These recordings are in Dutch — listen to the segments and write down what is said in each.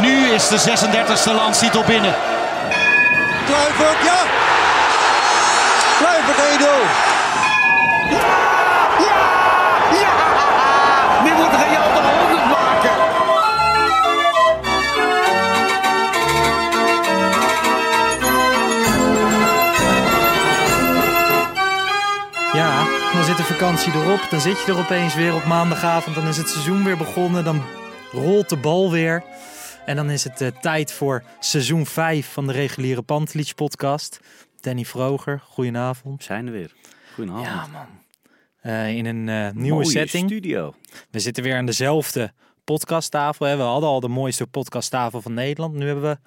nu is de 36e landstitel binnen. Kluivert, ja! Kluivert 1-0. Nu moet Real de 100 maken. Ja, dan zit de vakantie erop. Dan zit je er opeens weer op maandagavond. Dan is het seizoen weer begonnen. Dan rolt de bal weer. En dan is het eh, tijd voor seizoen 5 van de reguliere Pantelich podcast. Danny Vroger, goedenavond. zijn er weer. Goedenavond. Ja, man. Eh, in een eh, nieuwe Mooie setting. studio. We zitten weer aan dezelfde podcasttafel. hè. We hadden al de mooiste podcasttafel van Nederland. Nu hebben we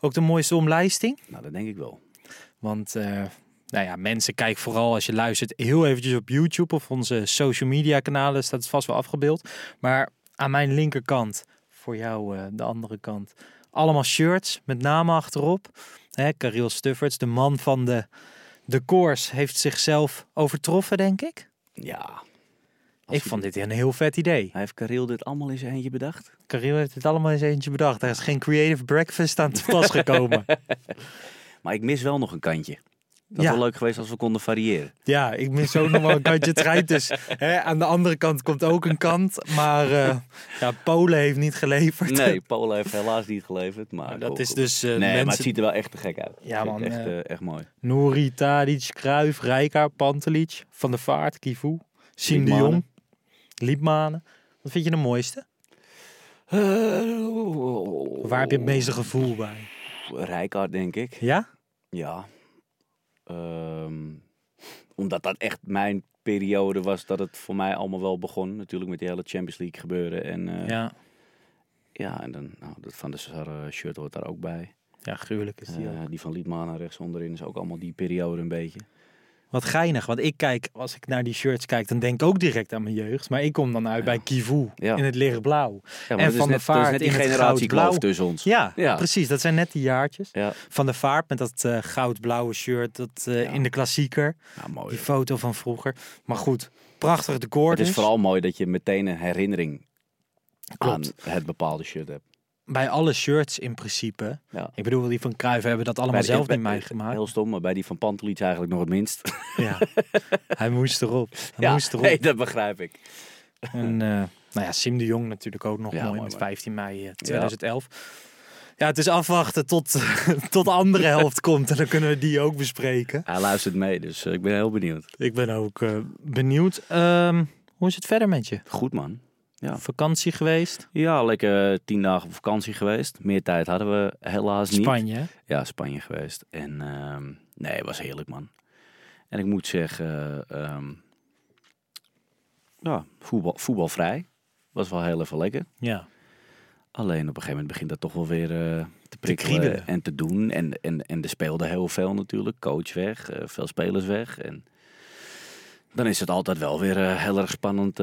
ook de mooiste omlijsting. Nou, dat denk ik wel. Want nou ja, mensen kijken vooral als je luistert heel eventjes op YouTube of onze social media kanalen staat het vast wel afgebeeld. Maar aan mijn linkerkant, voor jou eh, de andere kant, allemaal shirts met namen achterop. Hè, Cariel Stufferts, de man van de, de koers, heeft zichzelf overtroffen, denk ik. Ja. Ik vond dit een heel vet idee. Hij heeft Karel dit allemaal in zijn eentje bedacht. Cariel heeft het allemaal eens eentje bedacht. Er is geen creative breakfast aan te pas gekomen. Maar ik mis wel nog een kantje. Dat Ja. was wel leuk geweest als we konden variëren. Ja, ik mis ook nog wel een kantje. Dus hè, aan de andere kant komt ook een kant. Maar eh, ja, Polen heeft niet geleverd. Nee, Polen heeft helaas niet geleverd. Maar Maar dat is dus eh, Nee, maar het ziet er wel echt te gek uit. Ja, man, Echt, eh, echt mooi. Nouri, Tadic, Kruijf, Rijkaard, Pantelic, Van der Vaart, Kivu, Siem de. Jong, Liepmanen. Wat vind je de mooiste? Waar heb je het meeste gevoel bij? Rijkaard, denk ik. Ja? Ja. Ehm, omdat dat echt mijn periode was dat het voor mij allemaal wel begon. Natuurlijk met die hele Champions League gebeuren. En eh, ja. Ja. en dan nou, dat van de Sar eh, shirt hoort daar ook bij. Ja, gruwelijk is die Eh, die van Liedmanen rechts onderin is ook allemaal die periode een beetje. Wat geinig, want ik kijk, als ik naar die shirts kijk, dan denk ik ook direct aan mijn jeugd. Maar ik kom dan uit bij Kivu Ja. in het lichtblauw. Ja, En Van is Vaart net die in het goudblauw. tussen ons. Ja, Ja. precies. Dat zijn net die jaartjes. Ja, Van de Vaart met dat eh, goudblauwe shirt dat, eh, in de klassieker. mooi. Die foto van vroeger. Maar goed, prachtig decor Het is dus. vooral mooi dat je meteen een herinnering Klopt. aan het bepaalde shirt hebt. Bij alle shirts in principe. Ja. Ik bedoel, die van Cruijff hebben dat allemaal zelf bij- niet meegemaakt. Heel stom, maar bij die van Pantelich eigenlijk nog het minst. Ja. Hij moest erop. Hij ja, moest erop. nee, dat begrijp ik. En eh, nou ja, Sim de Jong natuurlijk ook nog Ja, mooi, mooi, met mooi. 15 mei eh, 2011. Ja. het is afwachten tot, tot de andere helft komt en dan kunnen we die ook bespreken. Hij luistert mee, dus eh, ik ben heel benieuwd. Ik ben ook eh, benieuwd. Ehm, hoe is het verder met je? Goed man. Ja. Vakantie geweest? Ja, lekker eh, tien dagen op vakantie geweest. Meer tijd hadden we helaas niet. Spanje. hè? Ja, Spanje geweest. En ehm, nee, het was heerlijk man. En ik moet zeggen, ehm, ja, voetbal, voetbalvrij. Was wel heel even lekker. Ja. Alleen op een gegeven moment begint dat toch wel weer eh, te prikkelen en te doen. En, en, en er speelde heel veel natuurlijk. Coach weg, eh, veel spelers weg. En dan is het altijd wel weer heel erg spannend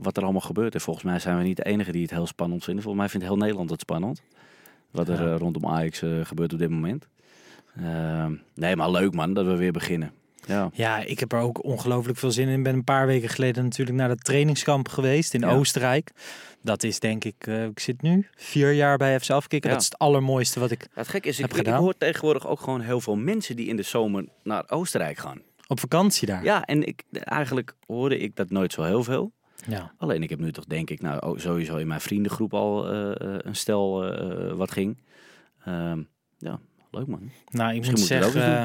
wat er allemaal gebeurt. En volgens mij zijn we niet de enige die het heel spannend vinden. Volgens mij vindt heel Nederland het spannend. Wat er Ja. eh, rondom Ajax eh, gebeurt op dit moment. Ehm, nee, maar leuk man dat we weer beginnen. Ja, Ja, ik heb er ook ongelooflijk veel zin in. Ik ben een paar weken geleden natuurlijk naar dat trainingskamp geweest in Ja. Oostenrijk. Dat is denk ik, eh, ik zit nu vier jaar bij FC Afkikken. Ja. Dat is het allermooiste wat ik het gek is, Heb ik, ik hoor tegenwoordig ook gewoon heel veel mensen die in de zomer naar Oostenrijk gaan. op vakantie daar. Ja, en ik, eigenlijk hoorde ik dat nooit zo heel veel. Ja. Alleen ik heb nu toch denk ik, nou oh, sowieso in mijn vriendengroep al eh, eh, een stel eh, wat ging. Ehm, leuk man. Nou, ik Misschien moet zeggen, eh,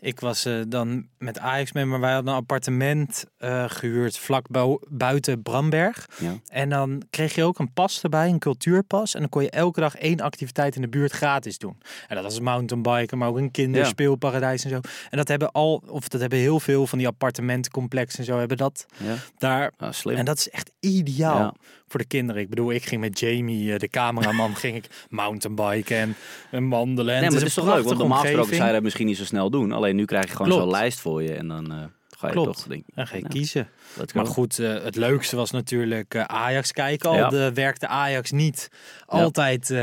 ik was eh, dan met Ajax mee, maar wij hadden een appartement eh, gehuurd vlak buiten Bramberg. Ja. En dan kreeg je ook een pas erbij, een cultuurpas. En dan kon je elke dag één activiteit in de buurt gratis doen. En dat was mountainbiken, maar ook een kinderspeelparadijs en zo. En dat hebben al, of dat hebben heel veel van die appartementencomplexen en zo hebben dat Ja, daar. ah, slim. En dat is echt ideaal. Voor de kinderen. Ik bedoel, ik ging met Jamie, eh, de cameraman, ging ik mountainbiken en, en wandelen. En nee, maar het is toch leuk, want normaal gesproken zou je dat misschien niet zo snel doen. Alleen nu krijg je gewoon zo'n lijst voor je en dan ga je Klopt. toch denken. Dan ga je nou, kiezen. Maar go. goed, eh, het leukste was natuurlijk Ajax kijken. Al Ja. de, werkte Ajax niet altijd,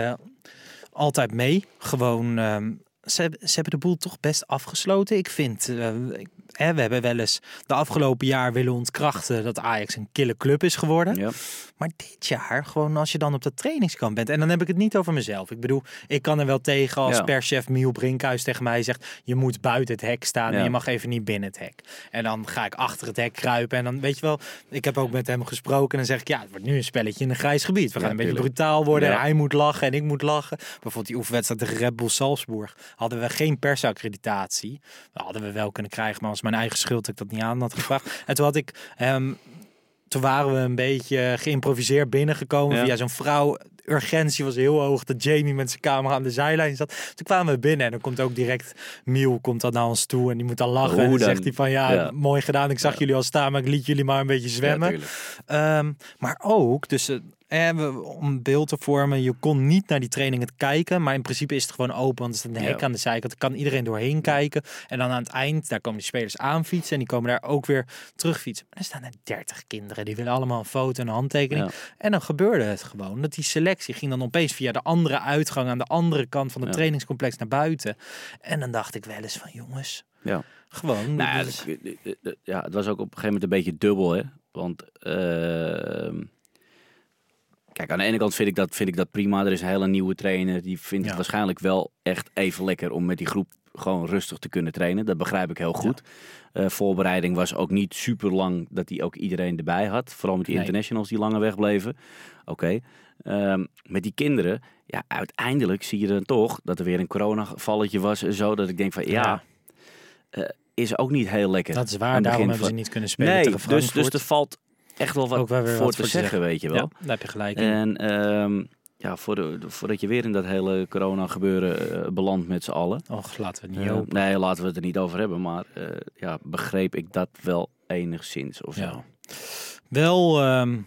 altijd mee. Gewoon, ehm, ze, hebben- ze hebben de boel toch best afgesloten. Ik vind, ik- hè, we hebben wel eens de afgelopen jaar willen ontkrachten dat Ajax een kille club is geworden. Ja. Maar dit jaar, gewoon als je dan op de trainingskamp bent. En dan heb ik het niet over mezelf. Ik bedoel, ik kan er wel tegen als Ja. perschef Miel Brinkhuis tegen mij zegt... je moet buiten het hek staan en je mag even niet binnen het hek. En dan ga ik achter het hek kruipen. En dan weet je wel, ik heb ook met hem gesproken. En dan zeg ik, ja, het wordt nu een spelletje in een grijs gebied. We gaan een beetje brutaal worden. En hij moet lachen en ik moet lachen. Bijvoorbeeld die oefenwedstrijd tegen Red Bull Salzburg. Hadden we geen persaccreditatie. Dat hadden we wel kunnen krijgen, maar was mijn eigen schuld dat ik dat niet aan had gevraagd. En toen had ik hem toen waren we een beetje geïmproviseerd binnengekomen Ja. via zo'n vrouw. Urgentie was heel hoog dat Jamie met zijn camera aan de zijlijn zat. Toen kwamen we binnen en dan komt ook direct Miel komt dan naar ons toe en die moet dan lachen. Hoe en dan dan? zegt hij van ja, Ja. mooi gedaan. Ik zag jullie al staan, maar ik liet jullie maar een beetje zwemmen. Ehm, maar ook, dus eh, om een beeld te vormen, je kon niet naar die trainingen kijken, maar in principe is het gewoon open, want er staat een hek Ja. aan de zijkant. Kan iedereen doorheen kijken. En dan aan het eind, daar komen die spelers aanfietsen en die komen daar ook weer terugfietsen. Maar er staan er 30 kinderen, die willen allemaal een foto en een handtekening. Ja. En dan gebeurde het gewoon, dat die selectie ging dan opeens via de andere uitgang aan de andere kant van het Ja. trainingscomplex naar buiten. En dan dacht ik wel eens van jongens, Ja. gewoon. Nou, dat- ja, het was ook op een gegeven moment een beetje dubbel, hè. Want, ehm, kijk, aan de ene kant vind ik, dat, vind ik dat prima. Er is een hele nieuwe trainer. Die vindt Ja. het waarschijnlijk wel echt even lekker om met die groep gewoon rustig te kunnen trainen. Dat begrijp ik heel goed. Eh, voorbereiding was ook niet super lang dat hij ook iedereen erbij had. Vooral met die Nee. internationals die langer wegbleven. Oké. Ehm, met die kinderen, ja, uiteindelijk zie je dan toch dat er weer een coronagevalletje was en zo. Dat ik denk van, ja, Ja. eh, is ook niet heel lekker. dat is waar, daarom hebben ze niet kunnen spelen Nee, tegen dus, dus er valt echt wel wat Ook wel weer voor wat te voor te zeggen, weet je wel. Ja, daar heb je gelijk in. En ehm, ja, voor de, voordat je weer in dat hele corona gebeuren eh, belandt met z'n allen. Och, laten we het niet hopen. nee, laten we het er niet over hebben. Maar eh, ja, begreep ik dat wel enigszins of zo. Wel, ehm,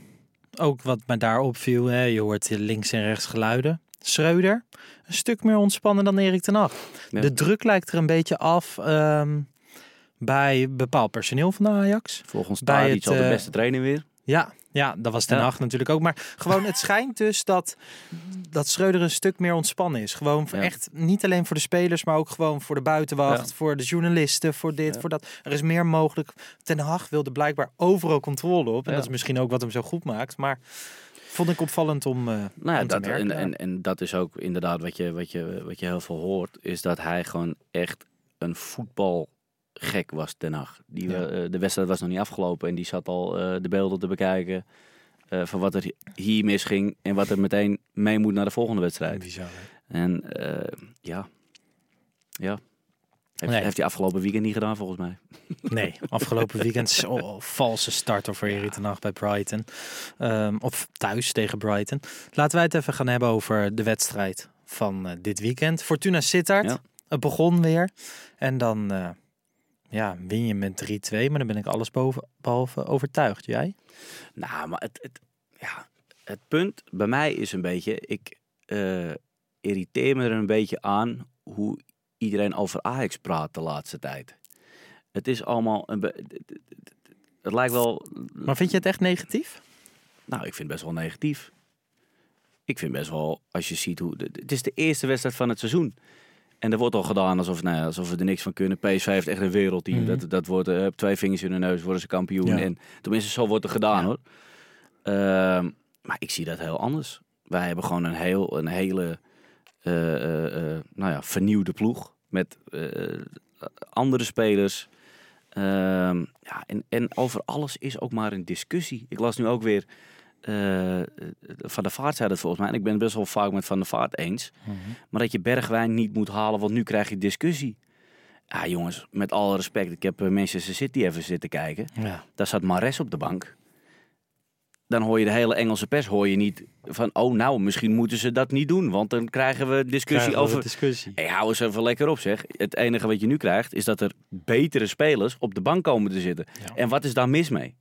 ook wat me daar opviel, hè, je hoort hier links en rechts geluiden. Schreuder, een stuk meer ontspannen dan Erik ten Hag. Ja. De druk lijkt er een beetje af ehm, bij bepaald personeel van de Ajax. Volgens Bij Tadic het, al de eh, beste trainer weer. Ja, ja, dat was ten Ja. Hag natuurlijk ook. Maar gewoon, het schijnt dus dat, dat Schreuder een stuk meer ontspannen is. Gewoon voor Ja. echt, niet alleen voor de spelers, maar ook gewoon voor de buitenwacht, Ja. voor de journalisten, voor dit, voor dat. Er is meer mogelijk. Ten Hag wilde blijkbaar overal controle op. En dat is misschien ook wat hem zo goed maakt. Maar vond ik opvallend om, eh Nou ja, om dat, merken. en, en, en dat is ook inderdaad wat je, wat, je, wat je heel veel hoort. Is dat hij gewoon echt een voetbalgek was Hag. Die, Ja. eh, de wedstrijd was nog niet afgelopen. En die zat al eh, de beelden te bekijken. eh, van wat er hier misging. En wat er meteen mee moet naar de volgende wedstrijd. Bizar? En ja. Ja. Heeft, Nee. heeft hij afgelopen weekend niet gedaan volgens mij. Nee, afgelopen weekend valse starter voor Erik ten Hag bij Brighton. Ehm, of thuis tegen Brighton. Laten wij het even gaan hebben over de wedstrijd van dit weekend. Fortuna Sittard. Ja. Het begon weer. En dan ja, win je met 3-2. Maar dan ben ik alles boven, behalve overtuigd. Jij? Nou, maar het, het, ja, het punt bij mij is een beetje, ik eh, irriteer me er een beetje aan hoe iedereen over Ajax praat de laatste tijd. Het is allemaal een het lijkt wel, Maar vind je het echt negatief? nou, ik vind het best wel negatief. Ik vind best wel, als je ziet hoe, het is de eerste wedstrijd van het seizoen. En er wordt al gedaan alsof, nou ja, alsof we er niks van kunnen. PSV heeft echt een wereldteam. Mhm. Dat, dat wordt eh, twee vingers in de neus, worden ze kampioen. Ja. En tenminste, zo wordt er gedaan hoor. Ehm, maar ik zie dat heel anders. Wij hebben gewoon een, heel, een hele eh, eh, nou ja, vernieuwde ploeg. Met andere spelers. Ehm, ja, en, en over alles is ook maar een discussie. Ik las nu ook weer... eh, van de Vaart zei dat volgens mij. En ik ben het best wel vaak met Van de Vaart eens. Maar dat je Bergwijn niet moet halen, want nu krijg je discussie. Ja, jongens, met alle respect. Ik heb eh, Manchester City even zitten kijken. Ja. Daar zat Mares op de bank. Dan hoor je de hele Engelse pers hoor je niet van... oh, nou, misschien moeten ze dat niet doen. Want dan krijgen we discussie Krijgen we over... discussie. Hey, hou eens even lekker op, zeg. Het enige wat je nu krijgt, is dat er betere spelers op de bank komen te zitten. Ja. En wat is daar mis mee?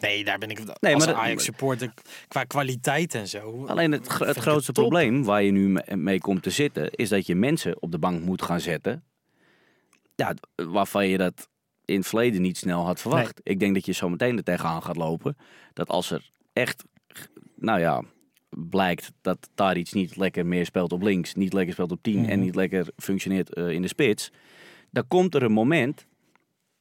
Nee, daar ben ik Nee, als maar dat- Ajax supporter qua kwaliteit en zo. Alleen het, het grootste probleem waar je nu me- mee komt te zitten, is dat je mensen op de bank moet gaan zetten. Ja, waarvan je dat in het verleden niet snel had verwacht. Ik denk dat je zo meteen er tegenaan gaat lopen. Dat als er echt, nou ja, blijkt dat daar iets niet lekker meer speelt op links, niet lekker speelt op 10 en Mhm. niet lekker functioneert eh, in de spits. Dan komt er een moment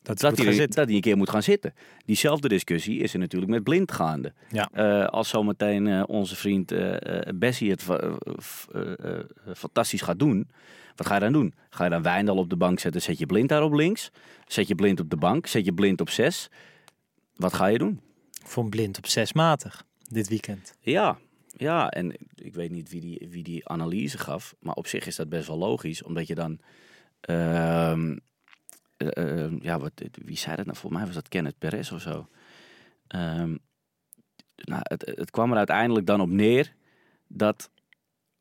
Dat, dat hij een keer moet gaan zitten. Diezelfde discussie is er natuurlijk met blind gaande. Ja. Eh, als zometeen eh, onze vriend eh, Bessie het fantastisch gaat doen, wat ga je dan doen? Ga je dan Wijndal op de bank zetten, zet je blind daar op links? Zet je blind op de bank, zet je blind op zes? Wat ga je doen? Ik vond blind op zesmatig dit weekend. Ja, ja, en ik weet niet wie die, wie die analyse gaf, maar op zich is dat best wel logisch, omdat je dan, eh, eh, ja, wat, wie zei dat nou? Volgens mij was dat Kenneth Perez of zo. Ehm, nou, het, het kwam er uiteindelijk dan op neer dat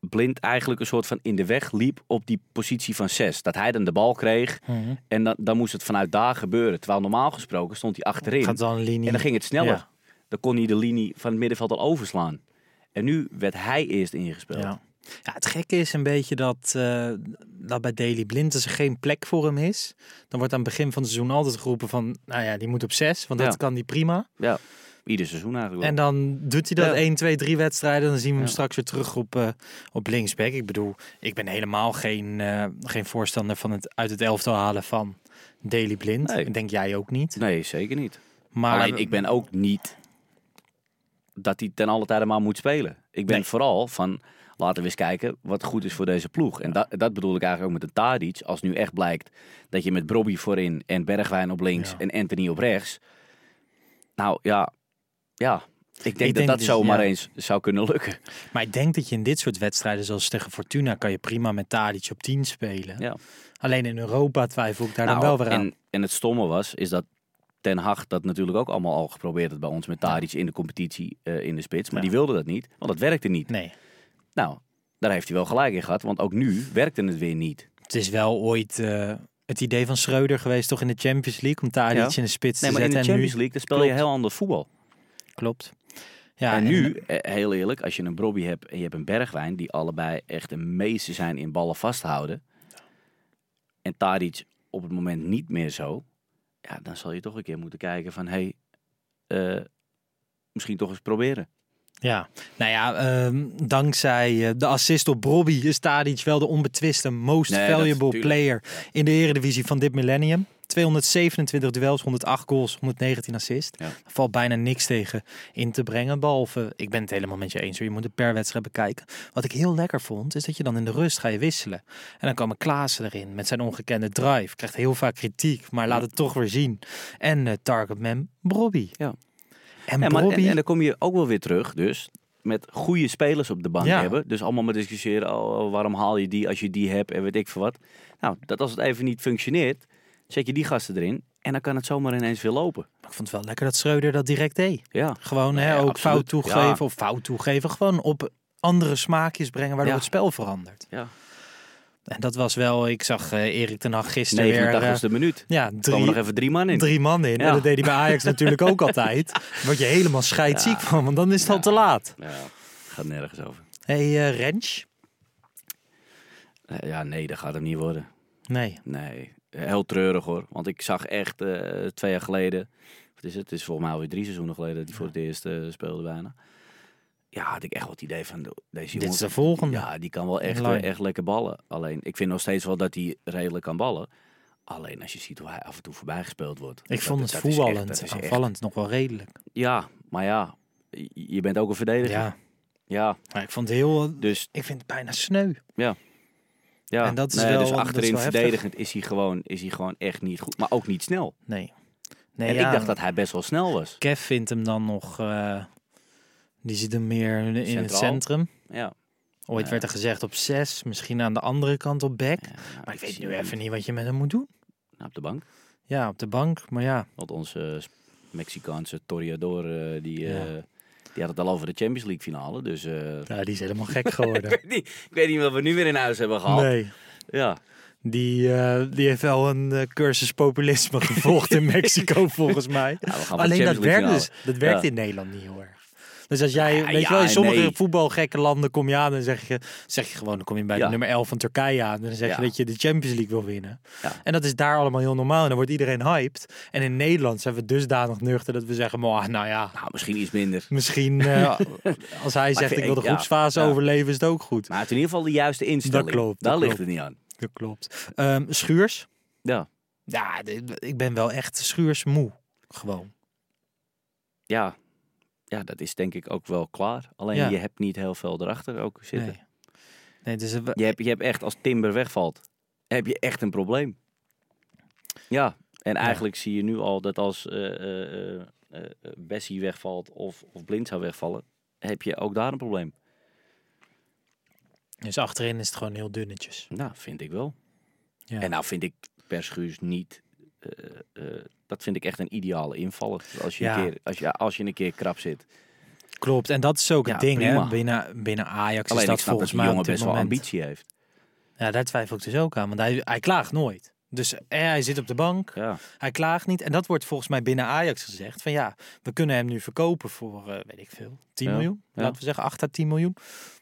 Blind eigenlijk een soort van in de weg liep op die positie van zes. Dat hij dan de bal kreeg en dan, dan moest het vanuit daar gebeuren. Terwijl normaal gesproken stond hij achterin. Gaat dan een linie. En dan ging het sneller. Ja. Dan kon hij de linie van het middenveld al overslaan. En nu werd hij eerst ingespeeld. Ja. Ja, het gekke is een beetje dat, eh, dat bij Daily Blind als er geen plek voor hem is. Dan wordt aan het begin van het seizoen altijd geroepen van, nou ja, die moet op zes, want dat kan die prima. Ja, ieder seizoen eigenlijk En wel. dan doet hij dat Ja. 1, 2, 3 wedstrijden. Dan zien we hem Ja. straks weer terug op, eh, op linksback. Ik bedoel, ik ben helemaal geen, eh, geen voorstander van het uit het elftal halen van Daily Blind. Nee. Denk jij ook niet. Nee, zeker niet. Maar Alleen ik ben ook niet dat hij ten alle tijde maar moet spelen. Ik ben Nee. vooral van laten we eens kijken wat goed is voor deze ploeg. En dat, dat bedoel ik eigenlijk ook met een Tadic. Als nu echt blijkt dat je met Brobby voorin en Bergwijn op links Ja. en Anthony op rechts. Nou ja, ja. Ik denk dat denk dat dus, zomaar ja. eens zou kunnen lukken. Maar ik denk dat je in dit soort wedstrijden, zoals tegen Fortuna, kan je prima met Tadic op 10 spelen. Ja. Alleen in Europa twijfel ik daar Nou, dan wel weer aan. En, en het stomme was, is dat Ten Hag dat natuurlijk ook allemaal al geprobeerd had bij ons met Tadic in de competitie eh, in de spits. Maar Ja. die wilde dat niet, want dat werkte niet. Nee, Nou, daar heeft hij wel gelijk in gehad, want ook nu werkte het weer niet. het is wel ooit eh, het idee van Schreuder geweest, toch in de Champions League, om Tadic Ja. in de spits Nee, te maar in zetten. de nu- Champions League dan speel je heel ander voetbal. Klopt. Ja, en nu, eh, heel eerlijk, als je een Brobby hebt en je hebt een Bergwijn, die allebei echt een meester zijn in ballen vasthouden. En Tadic op het moment niet meer zo. Ja, dan zal je toch een keer moeten kijken van, hé, hey, eh, misschien toch eens proberen. Ja, nou ja, ehm, dankzij eh, de assist op Brobby is Tadic wel de onbetwiste most Nee, valuable player in de eredivisie van dit millennium. 227 duels, 108 goals, 119 assists. Ja. Er valt bijna niks tegen in te brengen. Behalve, ik ben het helemaal met je eens hoor, je moet het per wedstrijd bekijken. Wat ik heel lekker vond, is dat je dan in de rust ga je wisselen. En dan komen Klaassen erin met zijn ongekende drive. Krijgt heel vaak kritiek, maar laat het toch weer zien. En eh targetman Brobby. Ja. En En, maar, en, Brobby... en dan kom je ook wel weer terug, dus met goede spelers op de bank Ja. hebben. Dus allemaal maar discussiëren, oh, waarom haal je die als je die hebt en weet ik veel wat. Nou, dat als het even niet functioneert, zet je die gasten erin en dan kan het zomaar ineens weer lopen. Ik vond het wel lekker dat Schreuder dat direct deed. Ja, Gewoon Nee, hè, ook absoluut. fout toegeven of fout toegeven. Gewoon op andere smaakjes brengen waardoor het spel verandert. ja. En dat was wel, ik zag eh, Erik ten Hag gisteren weer... eh, 89ste minuut. ja, Er drie, nog even drie man in. drie man in. Ja. En dat deed hij bij Ajax natuurlijk ook altijd. Word je helemaal scheidziek Ja. van, want dan is het al te laat. Ja, gaat nergens over. Hé, hey, eh, Rens? Ja, nee, dat gaat hem niet worden. Nee. Nee, heel treurig hoor. Want ik zag echt twee jaar geleden, wat is het? Het is volgens mij alweer drie seizoenen geleden dat hij voor het eerst speelde bijna. Ja, had ik echt het idee van de- deze Dit jongen. is de volgende. Ja, die kan wel echt, lijn. eh, echt lekker ballen. Alleen, ik vind nog steeds wel dat hij redelijk kan ballen. Alleen als je ziet hoe hij af en toe voorbij gespeeld wordt. Ik vond het echt- voetballend, dat is echt- aanvallend nog wel redelijk. Ja, maar ja, je- bent ook een verdediger. Ja, ja maar ik vond het heel... dus Ik vind het bijna sneu. Ja. Ja, En dat is nee, wel- dus is achterin verdedigend is hij, gewoon, is hij gewoon echt niet goed. Maar ook niet snel. Nee. nee en ja, ik dacht dat hij best wel snel was. Kev vindt hem dan nog... eh, die zit hem meer in het centrum. Ja. Ooit werd er gezegd op zes. Misschien aan de andere kant op back. Nou, Maar ik weet nu even niet wat je met hem moet doen. Nou, op de bank. Ja, op de bank. Maar ja, Want onze eh, Mexicaanse Toreador, eh, die, eh, Ja. die had het al over de Champions League finale. Dus eh, ja die is helemaal gek geworden. ik, weet niet, ik weet niet wat we nu weer in huis hebben gehaald. nee. Ja. Die, die heeft wel een cursus populisme gevolgd in Mexico, volgens mij. Ja, we gaan voor de Alleen dat werkt, dus, dat werkt Ja. in Nederland niet erg. Dus als jij, weet je wel, in sommige nee. voetbalgekke landen kom je aan en zeg je, zeg je gewoon, dan kom je bij de nummer 11 van Turkije aan en dan zeg je dat je de Champions League wil winnen. En dat is daar allemaal heel normaal en dan wordt iedereen hyped. En in Nederland zijn we dusdanig nuchter dat we zeggen, "Maar, nou ja, Nou, misschien iets minder. misschien eh, als hij zegt ik wil de groepsfase overleven is het ook goed. Maar het in ieder geval de juiste instelling. Dat klopt, Daar dat ligt klopt. het niet aan. Dat klopt. Ehm, Schuurs, Ja. ja, ik ben wel echt Schuurs moe. Gewoon. Ja. Ja, dat is denk ik ook wel klaar. Alleen Ja. je hebt niet heel veel erachter ook zitten. Nee. Nee, dus het- Je, hebt, je hebt echt, als Timber wegvalt, heb je echt een probleem. Ja, en eigenlijk zie je nu al dat als eh eh, eh, eh, Bessie wegvalt of, of Blind zou wegvallen, heb je ook daar een probleem. Dus achterin is het gewoon heel dunnetjes. Nou, vind ik wel. Ja. En nou vind ik Perschuurs niet... dat vind ik echt een ideale invaller. Als je, Ja. een, keer, als je, als je een keer krap zit. Klopt, en dat is ook Ja, het ding, prima. hè? Binnen, binnen Ajax Alleen is dat volgens mij jongen best wel ambitie heeft. Ja, daar twijfel ik dus ook aan, want hij, hij klaagt nooit. Dus hij zit op de bank, Ja. hij klaagt niet. En dat wordt volgens mij binnen Ajax gezegd. Van ja, we kunnen hem nu verkopen voor, eh, weet ik veel, 10 Ja, miljoen. Laten we zeggen 8 à 10 miljoen.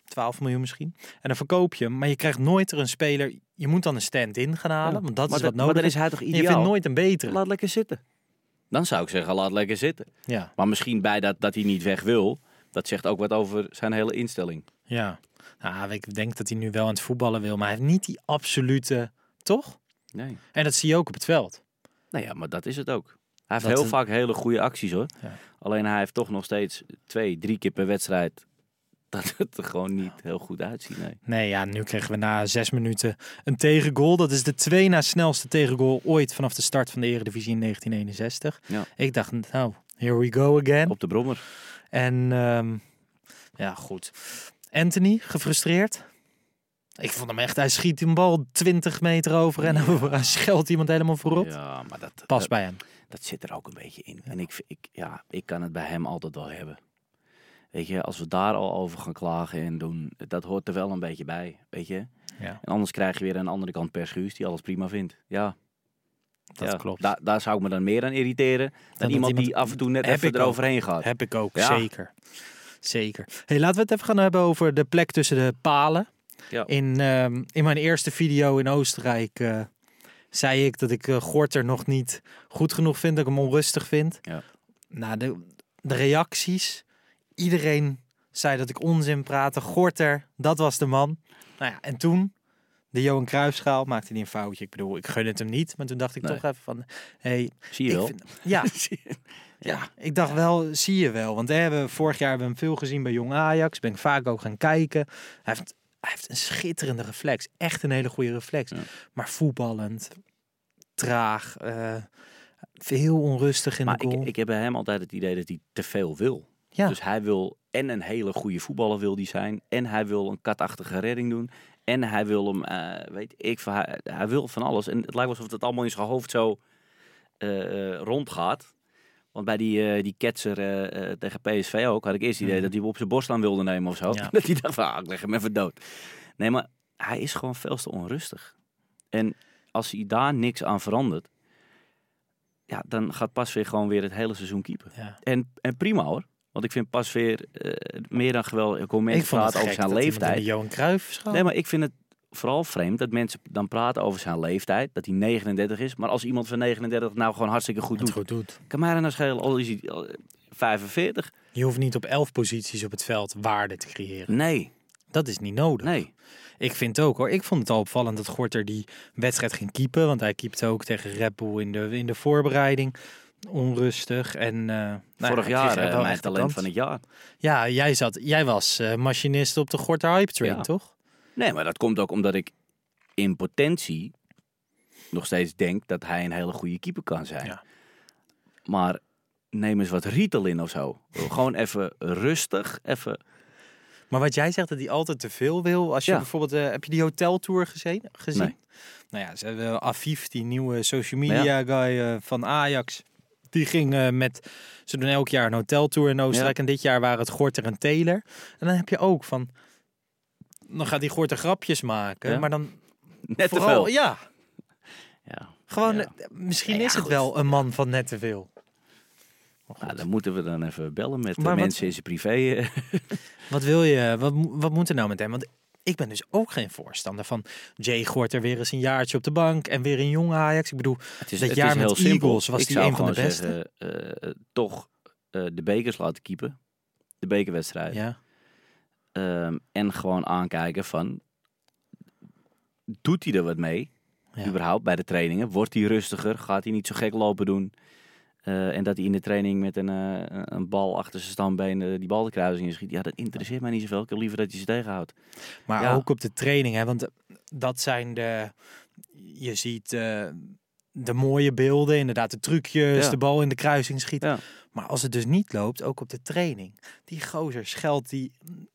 12 miljoen misschien. En dan verkoop je hem, maar je krijgt nooit er een speler... Je moet dan een stand-in gaan halen, Ja. want dat maar is wat Maar nodig dan is. is hij toch En je vindt ideaal? nooit een betere. Laat lekker zitten. Dan zou ik zeggen, laat lekker zitten. Ja, Maar misschien bij dat, dat hij niet weg wil, dat zegt ook wat over zijn hele instelling. ja. Nou, ik denk dat hij nu wel aan het voetballen wil, maar hij heeft niet die absolute... Toch? Nee. En dat zie je ook op het veld. Nou ja, maar dat is het ook. Hij heeft Dat heel een- vaak hele goede acties hoor. Ja. Alleen hij heeft toch nog steeds twee, drie keer per wedstrijd dat het er gewoon niet heel goed uitziet. Nee. Nee, ja, nu kregen we na zes minuten een tegengoal. Dat is de twee na snelste tegengoal ooit vanaf de start van de Eredivisie in 1961. Ja. Ik dacht, nou, here we go again. Op de brommer. En ehm, ja, goed. Anthony, gefrustreerd. Ik vond hem echt, hij schiet een bal 20 meter over en hij scheldt iemand helemaal voorop. Ja, maar dat, Pas dat, bij hem. dat zit er ook een beetje in. En ik, ik, ja, ik kan het bij hem altijd wel hebben. Weet je, als we daar al over gaan klagen en doen, dat hoort er wel een beetje bij. Weet je? Ja, En anders krijg je weer aan de andere kant Perschuus die alles prima vindt. Ja, dat ja. klopt. Daar, daar zou ik me dan meer aan irriteren dan, iemand, iemand- die af en toe net even eroverheen gaat. Heb ik ook, Ja. zeker. Zeker. Hey, laten we het even gaan hebben over de plek tussen de palen. Ja. In, ehm, in mijn eerste video in Oostenrijk eh, zei ik dat ik eh, Gorter nog niet goed genoeg vind, dat ik hem onrustig vind. Ja. Nou, de, de reacties. Iedereen zei dat ik onzin praatte. Gorter, dat was de man. Nou ja, en toen, de Johan Cruijffschaal, maakte hij een foutje. Ik bedoel, ik gun het hem niet. Maar toen dacht ik Nee. toch even van, hey, Zie je ik wel. vind- ja, ja, ik dacht wel, zie je wel. Want we hebben, vorig jaar hebben we hem veel gezien bij Jong Ajax. Ben ik vaak ook gaan kijken. Hij heeft, hij heeft een schitterende reflex. Echt een hele goede reflex. Ja. Maar voetballend, traag, eh, veel onrustig in Maar de goal. ik, ik heb bij hem altijd het idee dat hij te veel wil. Ja, Dus hij wil en een hele goede voetballer wil die zijn. En hij wil een katachtige redding doen. En hij wil hem, eh, weet ik, hij, hij wil van alles. En het lijkt alsof het allemaal in zijn hoofd zo eh, eh, rondgaat. Want bij die, die ketser tegen PSV ook had ik eerst het idee dat hij hem op zijn borst aan wilde nemen of zo. Ja. Dat hij dacht van, ah, ik leg hem even dood. Nee, maar hij is gewoon veel te onrustig. En als hij daar niks aan verandert, ja, dan gaat Pasveer gewoon weer het hele seizoen keeper. ja. En, en prima hoor. Want ik vind Pasveer eh meer dan geweldig. Ik hoor mensen praten over zijn leeftijd. Johan Cruijff. Nee, maar ik vind het vooral vreemd dat mensen dan praten over zijn leeftijd. Dat hij 39 is. Maar als iemand van 39 nou gewoon hartstikke goed doet. goed doet. Kan mij nou schelen, al is hij al 45? Je hoeft niet op elf posities op het veld waarde te creëren. Nee, Dat is niet nodig. nee. Ik vind ook hoor. Ik vond het al opvallend dat Gorter die wedstrijd ging keepen. Want hij keepte ook tegen Red Bull in de, in de voorbereiding. Onrustig. En, ja, Vorig jaar wel mijn talent kans. van het jaar. Ja, jij, zat, jij was eh, machinist op de Gorter Hype Train, Ja. toch? Nee, maar dat komt ook omdat ik in potentie nog steeds denk dat hij een hele goede keeper kan zijn. Ja. Maar neem eens wat Ritalin of zo. Gewoon even rustig, even... Maar wat jij zegt dat hij altijd te veel wil. Als je Ja. bijvoorbeeld, heb je die hoteltour gezien? gezien? Nee. Nou ja, ze hebben Afif, die nieuwe social media guy van Ajax. Die ging eh, met, ze doen elk jaar een hoteltour in Oostenrijk. En dit jaar waren het Gorter en Taylor. En dan heb je ook van, dan gaat die Gorter grapjes maken. Ja. Maar dan Net vooral, te veel. ja, Ja. gewoon, eh, misschien is het wel een man van net te veel. Nou, dan moeten we dan even bellen met de wat- mensen in zijn privé. eh. Wat wil je? Wat, wat moet er nou met hem? Want ik ben dus ook geen voorstander van Jay Gorter weer eens een jaartje op de bank en weer een jonge Ajax. Ik bedoel, Het is, Dat het jaar is met heel simpel. Eagles was zou een van de beste. zeggen, eh, toch eh, de bekers laten keepen. De bekerwedstrijd. ja, Ehm, en gewoon aankijken van... Doet hij er wat mee? Ja. Überhaupt bij de trainingen. Wordt hij rustiger? Gaat hij niet zo gek lopen doen? Eh, en dat hij in de training met een, eh, een bal achter zijn stambeen eh, die bal de kruising in schiet. Ja, dat interesseert mij niet zoveel. Ik wil liever dat hij ze tegenhoudt. maar Ja. ook op de training. Hè, want dat zijn de, je ziet de mooie beelden, inderdaad de trucjes, Ja. de bal in de kruising schieten. Ja. Maar als het dus niet loopt, ook op de training. Die gozer scheldt die,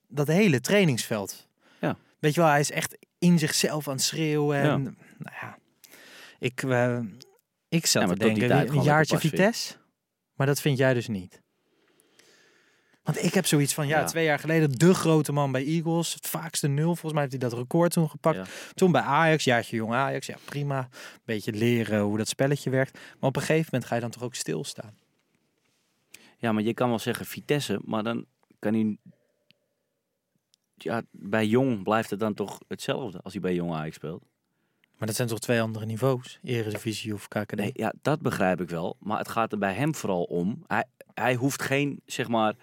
dat hele trainingsveld. Ja. Weet je wel, hij is echt in zichzelf aan het schreeuwen. En, Ja. Nou ja, ik, ik zat Ja, te denken, een jaartje Vitesse. Maar dat vind jij dus niet. Want ik heb zoiets van, ja, Ja. twee jaar geleden de grote man bij Eagles. Het vaakste nul. Volgens mij heeft hij dat record toen gepakt. Ja. Toen bij Ajax, jaartje jong Ajax. Ja, prima. Beetje leren hoe dat spelletje werkt. Maar op een gegeven moment ga je dan toch ook stilstaan. Ja, maar je kan wel zeggen Vitesse, maar dan kan hij... Ja, bij Jong blijft het dan toch hetzelfde als hij bij Jong Ajax speelt. Maar dat zijn toch twee andere niveaus? Eredivisie of KKD? Nee, ja, dat begrijp ik wel. Maar het gaat er bij hem vooral om. Hij, hij hoeft geen, zeg maar,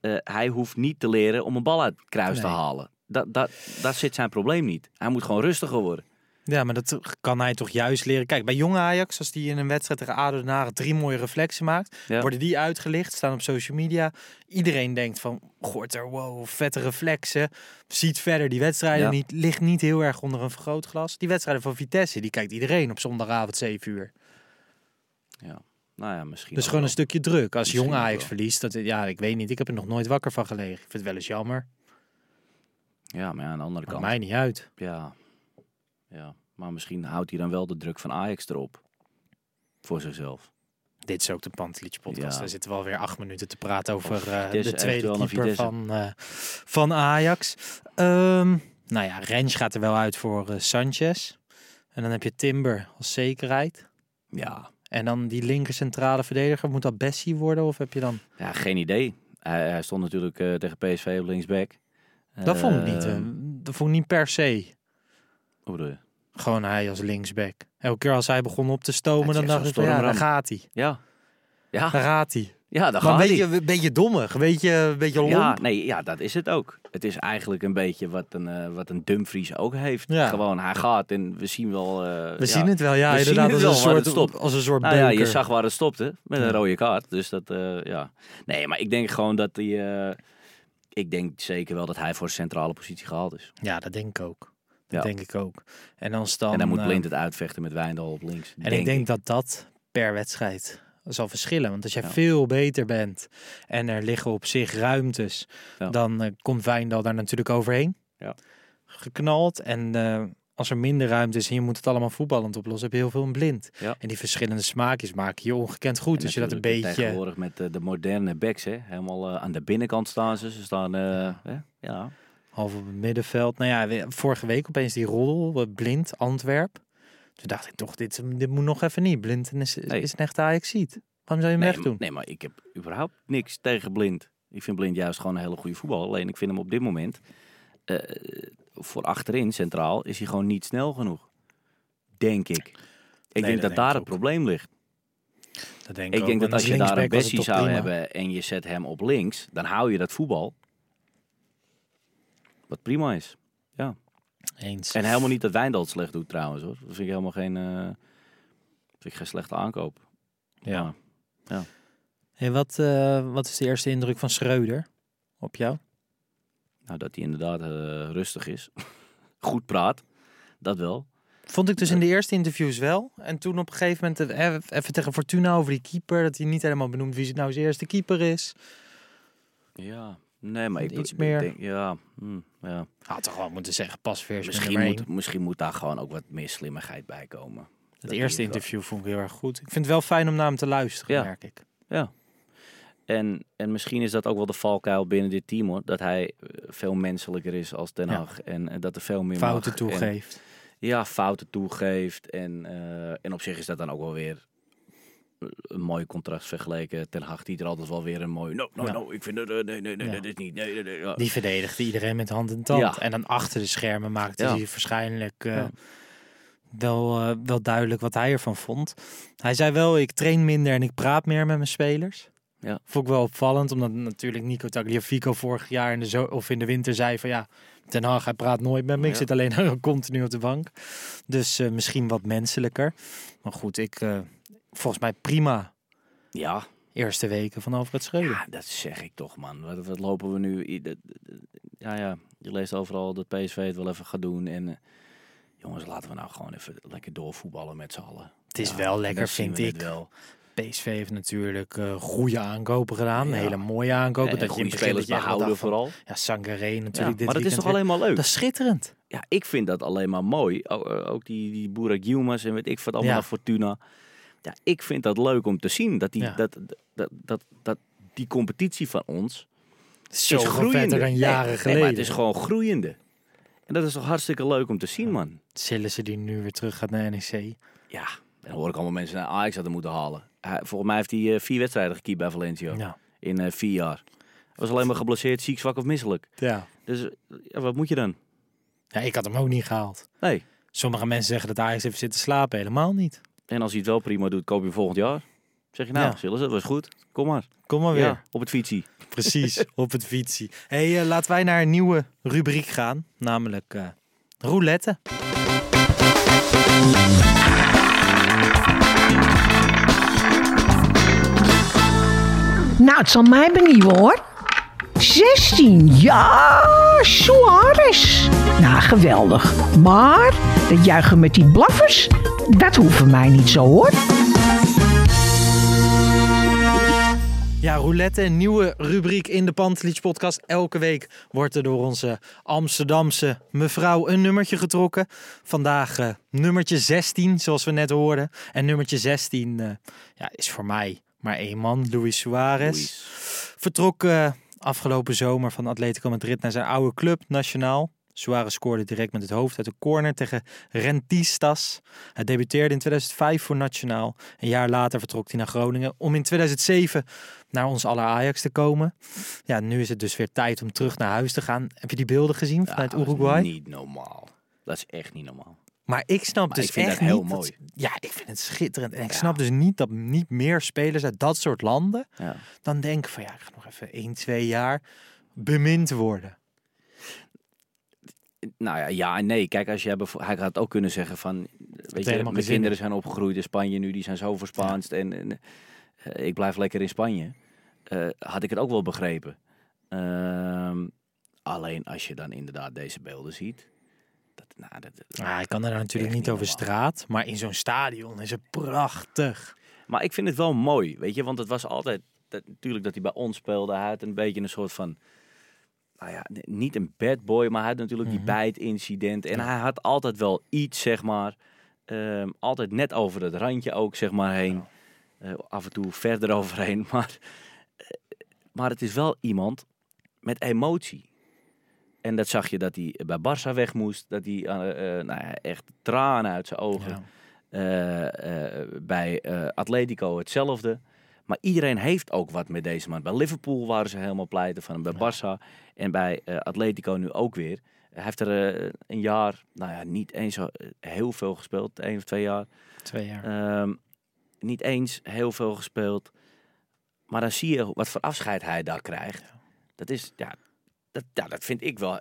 eh, hij hoeft niet te leren om een bal uit het kruis te halen. Dat, dat, daar zit zijn probleem niet. Hij moet gewoon rustiger worden. Ja, maar dat kan hij toch juist leren. Kijk, bij jonge Ajax, als die in een wedstrijd tegen ADO Haag drie mooie reflexen maakt, Ja. worden die uitgelicht, staan op social media. Iedereen denkt van, Gorter, wow, vette reflexen. Ziet verder die wedstrijden Ja. niet, ligt niet heel erg onder een vergrootglas. Die wedstrijden van Vitesse, die kijkt iedereen op zondagavond 7 uur. Ja. Nou ja, misschien. Dus gewoon een stukje druk. Als jong Ajax wel. verliest, dat, ja, ik weet niet. Ik heb er nog nooit wakker van gelegen. Ik vind het wel eens jammer. Ja, maar ja, aan de andere Maar kant. mij niet uit. Ja. Ja. Maar misschien houdt hij dan wel de druk van Ajax erop. Voor zichzelf. Dit is ook de Pantelietje podcast. Ja. Daar zitten we alweer acht minuten te praten over eh, de tweede keeper van, eh, van Ajax. Ehm, nou ja, Rens gaat er wel uit voor eh, Sanchez. En dan heb je Timber als zekerheid. Ja. En dan die linker centrale verdediger. Moet dat Bessie worden? Of heb je dan... Ja, geen idee. Hij, hij stond natuurlijk tegen PSV op linksback. Dat vond ik niet. eh, Ehm, dat vond ik niet per se. Hoe bedoel je? Gewoon hij als linksback. Elke keer als hij begon op te stomen, dan dacht ik van ja, daar gaat hij. Ja. Ja, Daar gaat hij. ja daar Maar gaat een hij. beetje, een beetje dommig. Een beetje, een beetje lomp. Ja, nee, ja, dat is het ook. Het is eigenlijk een beetje wat een, eh, wat een Dumfries ook heeft. Ja. Gewoon, hij gaat en we zien wel... eh, We ja. zien het wel, ja, We zien inderdaad. als, wel een soort, het stopt. als een soort Nou ja, je zag waar het stopte, met een rode kaart. Dus dat, eh, ja. Nee, maar ik denk gewoon dat hij... ik denk zeker wel dat hij voor een centrale positie gehaald is. Ja, dat denk ik ook. Dat Ja. denk ik ook. En dan, dan, en dan moet eh, Blind het uitvechten met Wijndal op links. En ik denk dat dat per wedstrijd zal verschillen. Want als jij Ja. veel beter bent en er liggen op zich ruimtes, Ja. dan eh, komt Wijndal daar natuurlijk overheen. Ja. Geknald. En eh, als er minder ruimte is en je moet het allemaal voetballend oplossen, heb je heel veel een blind. Ja. En die verschillende smaakjes maken je ongekend goed. En Dus je dat een beetje... Tegenwoordig met de moderne backs, hè. Helemaal aan de binnenkant staan ze. Ze staan... hè? Half op het middenveld. Nou ja, vorige week opeens die roddel, eh, blind, Antwerp. Toen dacht ik toch, dit, dit moet nog even niet. Blind is, Nee. is een echte Ajax-ziet. Waarom zou je hem Nee, wegdoen? nee, maar ik heb überhaupt niks tegen Blind. Ik vind Blind juist gewoon een hele goede voetbal. Alleen ik vind hem op dit moment... eh, voor achterin, centraal, is hij gewoon niet snel genoeg. Denk ik. Ik denk dat dat denk daar ik het ook. probleem ligt. Dat denk Ik ook. denk dat als je daar een Bessie zou hebben en je zet hem op links, dan hou je dat voetbal. Wat prima is. Eens. En helemaal niet dat Wijndal het slecht doet trouwens hoor. Dat vind ik helemaal geen, eh, vind ik geen slechte aankoop. Ja. Maar Hey, wat, eh, wat is de eerste indruk van Schreuder op jou? Nou, dat hij inderdaad eh, rustig is. Goed praat. Dat wel. Vond ik dus in de eerste interviews wel. En toen op een gegeven moment even tegen Fortuna over die keeper. Dat hij niet helemaal benoemt wie nou zijn eerste keeper is. Ja, nee, maar ik, Iets ik meer. denk, ja, hm, ja. Had toch wel moeten zeggen, pasveers Misschien, nummer één. moet, misschien moet daar gewoon ook wat meer slimmigheid bij komen. Het Dat eerste interview vond ik heel erg goed. Ik vind het wel fijn om naar hem te luisteren, Ja. merk ik. Ja. En, en misschien is dat ook wel de valkuil binnen dit team hoor. Dat hij eh, veel menselijker is als Den Ja. Haag. En, dat er veel meer Fouten mag. En- toegeeft. ja, fouten toegeeft. En, eh, en op zich is dat dan ook wel weer een mooi contrast vergeleken. Ten Hag die er altijd wel weer een mooi... No, no, Ja. no, ik vind het... eh, nee, nee, nee, Ja. dat is niet... Nee, nee, ja. Die verdedigde iedereen met hand en tand. En dan achter de schermen maakte hij waarschijnlijk eh, wel, eh, wel duidelijk wat hij ervan vond. Hij zei wel, ik train minder en ik praat meer met mijn spelers. Ja. Vond ik wel opvallend, omdat natuurlijk Nico Tagliafico vorig jaar in de, zo of in de winter zei van ja, Ten Hag, hij praat nooit met me. Ik Ja. zit alleen continu op de bank. Dus misschien wat menselijker. Maar goed, ik volgens mij prima ja, eerste weken van Alfred Schreuder. Ja, dat zeg ik toch, man. Wat, wat lopen we nu? Ja, ja, je leest overal dat PSV het wel even gaat doen. En eh, jongens, laten we nou gewoon even lekker doorvoetballen met z'n allen. Het is Ja, wel lekker, vind het ik. Wel. PSV heeft natuurlijk eh goede aankopen gedaan. Ja. Hele mooie aankopen. En, dat en je het spelers dat je behouden van, vooral. Ja, Sangaré Ja, natuurlijk dit maar dat is toch weer. alleen maar leuk? Dat is schitterend. Ja, ik vind dat alleen maar mooi. Eh, Ook die, die Burak Yilmaz en weet ik wat allemaal Fortuna. Ja, ik vind dat leuk om te zien. Dat die, Ja. dat, dat, dat, dat die competitie van ons Zo is groeiende. vetter dan jaren nee, geleden. maar het is gewoon groeiende. En dat is toch hartstikke leuk om te zien, man. Sillissen die nu weer terug gaat naar NEC. Ja, dan hoor ik allemaal mensen naar Ajax hadden moeten halen. Hij, volgens mij heeft hij eh, vier wedstrijden gekiept bij Valencia. Ja. In eh, vier jaar. Hij was alleen maar geblesseerd, ziek, zwak of misselijk. Ja. Dus ja, wat moet je dan? ja, ik had hem ook niet gehaald. Nee. Sommige mensen zeggen dat Ajax heeft zitten slapen. Helemaal niet. En als hij het wel prima doet, koop je hem volgend jaar. Zeg je nou, Ja. Sillis, dat was goed. Kom maar. Kom maar weer. Ja, op het fietsie. Precies, op het fietsie. hey, eh, laten wij naar een nieuwe rubriek gaan. Namelijk eh, roulette. Nou, het zal mij benieuwen hoor. 16, ja, Suarez. Nou, geweldig. Maar dat juichen met die blaffers, dat voor mij niet zo hoor. Ja, roulette, een nieuwe rubriek in de Pantelich podcast. Elke week wordt er door onze Amsterdamse mevrouw een nummertje getrokken. Vandaag eh, nummertje 16, zoals we net hoorden. En nummertje 16 eh, ja, is voor mij maar één man, Luis Suarez. Luis. Vertrok eh, afgelopen zomer van Atletico Madrid naar zijn oude club, Nacionaal. Suarez scoorde direct met het hoofd uit de corner tegen Rentistas. Hij debuteerde in 2005 voor Nationaal. Een jaar later vertrok hij naar Groningen om in 2007 naar ons aller Ajax te komen. Ja, nu is het dus weer tijd om terug naar huis te gaan. Heb je die beelden gezien vanuit Ja, dat is Uruguay? niet normaal. Dat is echt niet normaal. Maar ik snap Maar dus ik vind echt dat heel niet... mooi. ja, ik vind het schitterend. En ik Ja. snap dus niet dat niet meer spelers uit dat soort landen Ja. dan denken van ja, ik ga nog even 1, 2 jaar bemind worden. Nou ja, ja en nee. Kijk, als je hij gaat ook kunnen zeggen van, weet je, mijn kinderen zijn opgegroeid in Spanje nu, die zijn zo verspaanst en, en eh, ik blijf lekker in Spanje. Eh, had ik het ook wel begrepen. Ehm, alleen als je dan inderdaad deze beelden ziet. Dat, nou, dat, Ja, ik kan er natuurlijk niet over normaal. straat, maar in zo'n stadion is het prachtig. Maar ik vind het wel mooi, weet je, want het was altijd dat, natuurlijk dat hij bij ons speelde. Hij had een beetje een soort van, nou ja, niet een bad boy, maar hij had natuurlijk Mhm. die bijtincident. En hij had altijd wel iets, zeg maar, ehm, altijd net over het randje ook, zeg maar, heen. Eh, af en toe verder overheen, maar, eh, maar het is wel iemand met emotie. En dat zag je dat hij bij Barça weg moest, dat hij eh, eh, nou ja, echt tranen uit zijn ogen. Ja. Eh, bij Atletico hetzelfde. Maar iedereen heeft ook wat met deze man. Bij Liverpool waren ze helemaal pleiten van hem. Bij Barça en bij Atletico nu ook weer. Hij heeft er een jaar, nou ja, niet eens heel veel gespeeld. één of twee jaar. Twee jaar. Ehm, niet eens heel veel gespeeld. Maar dan zie je wat voor afscheid hij daar krijgt. Dat is, ja dat, ja, dat vind ik wel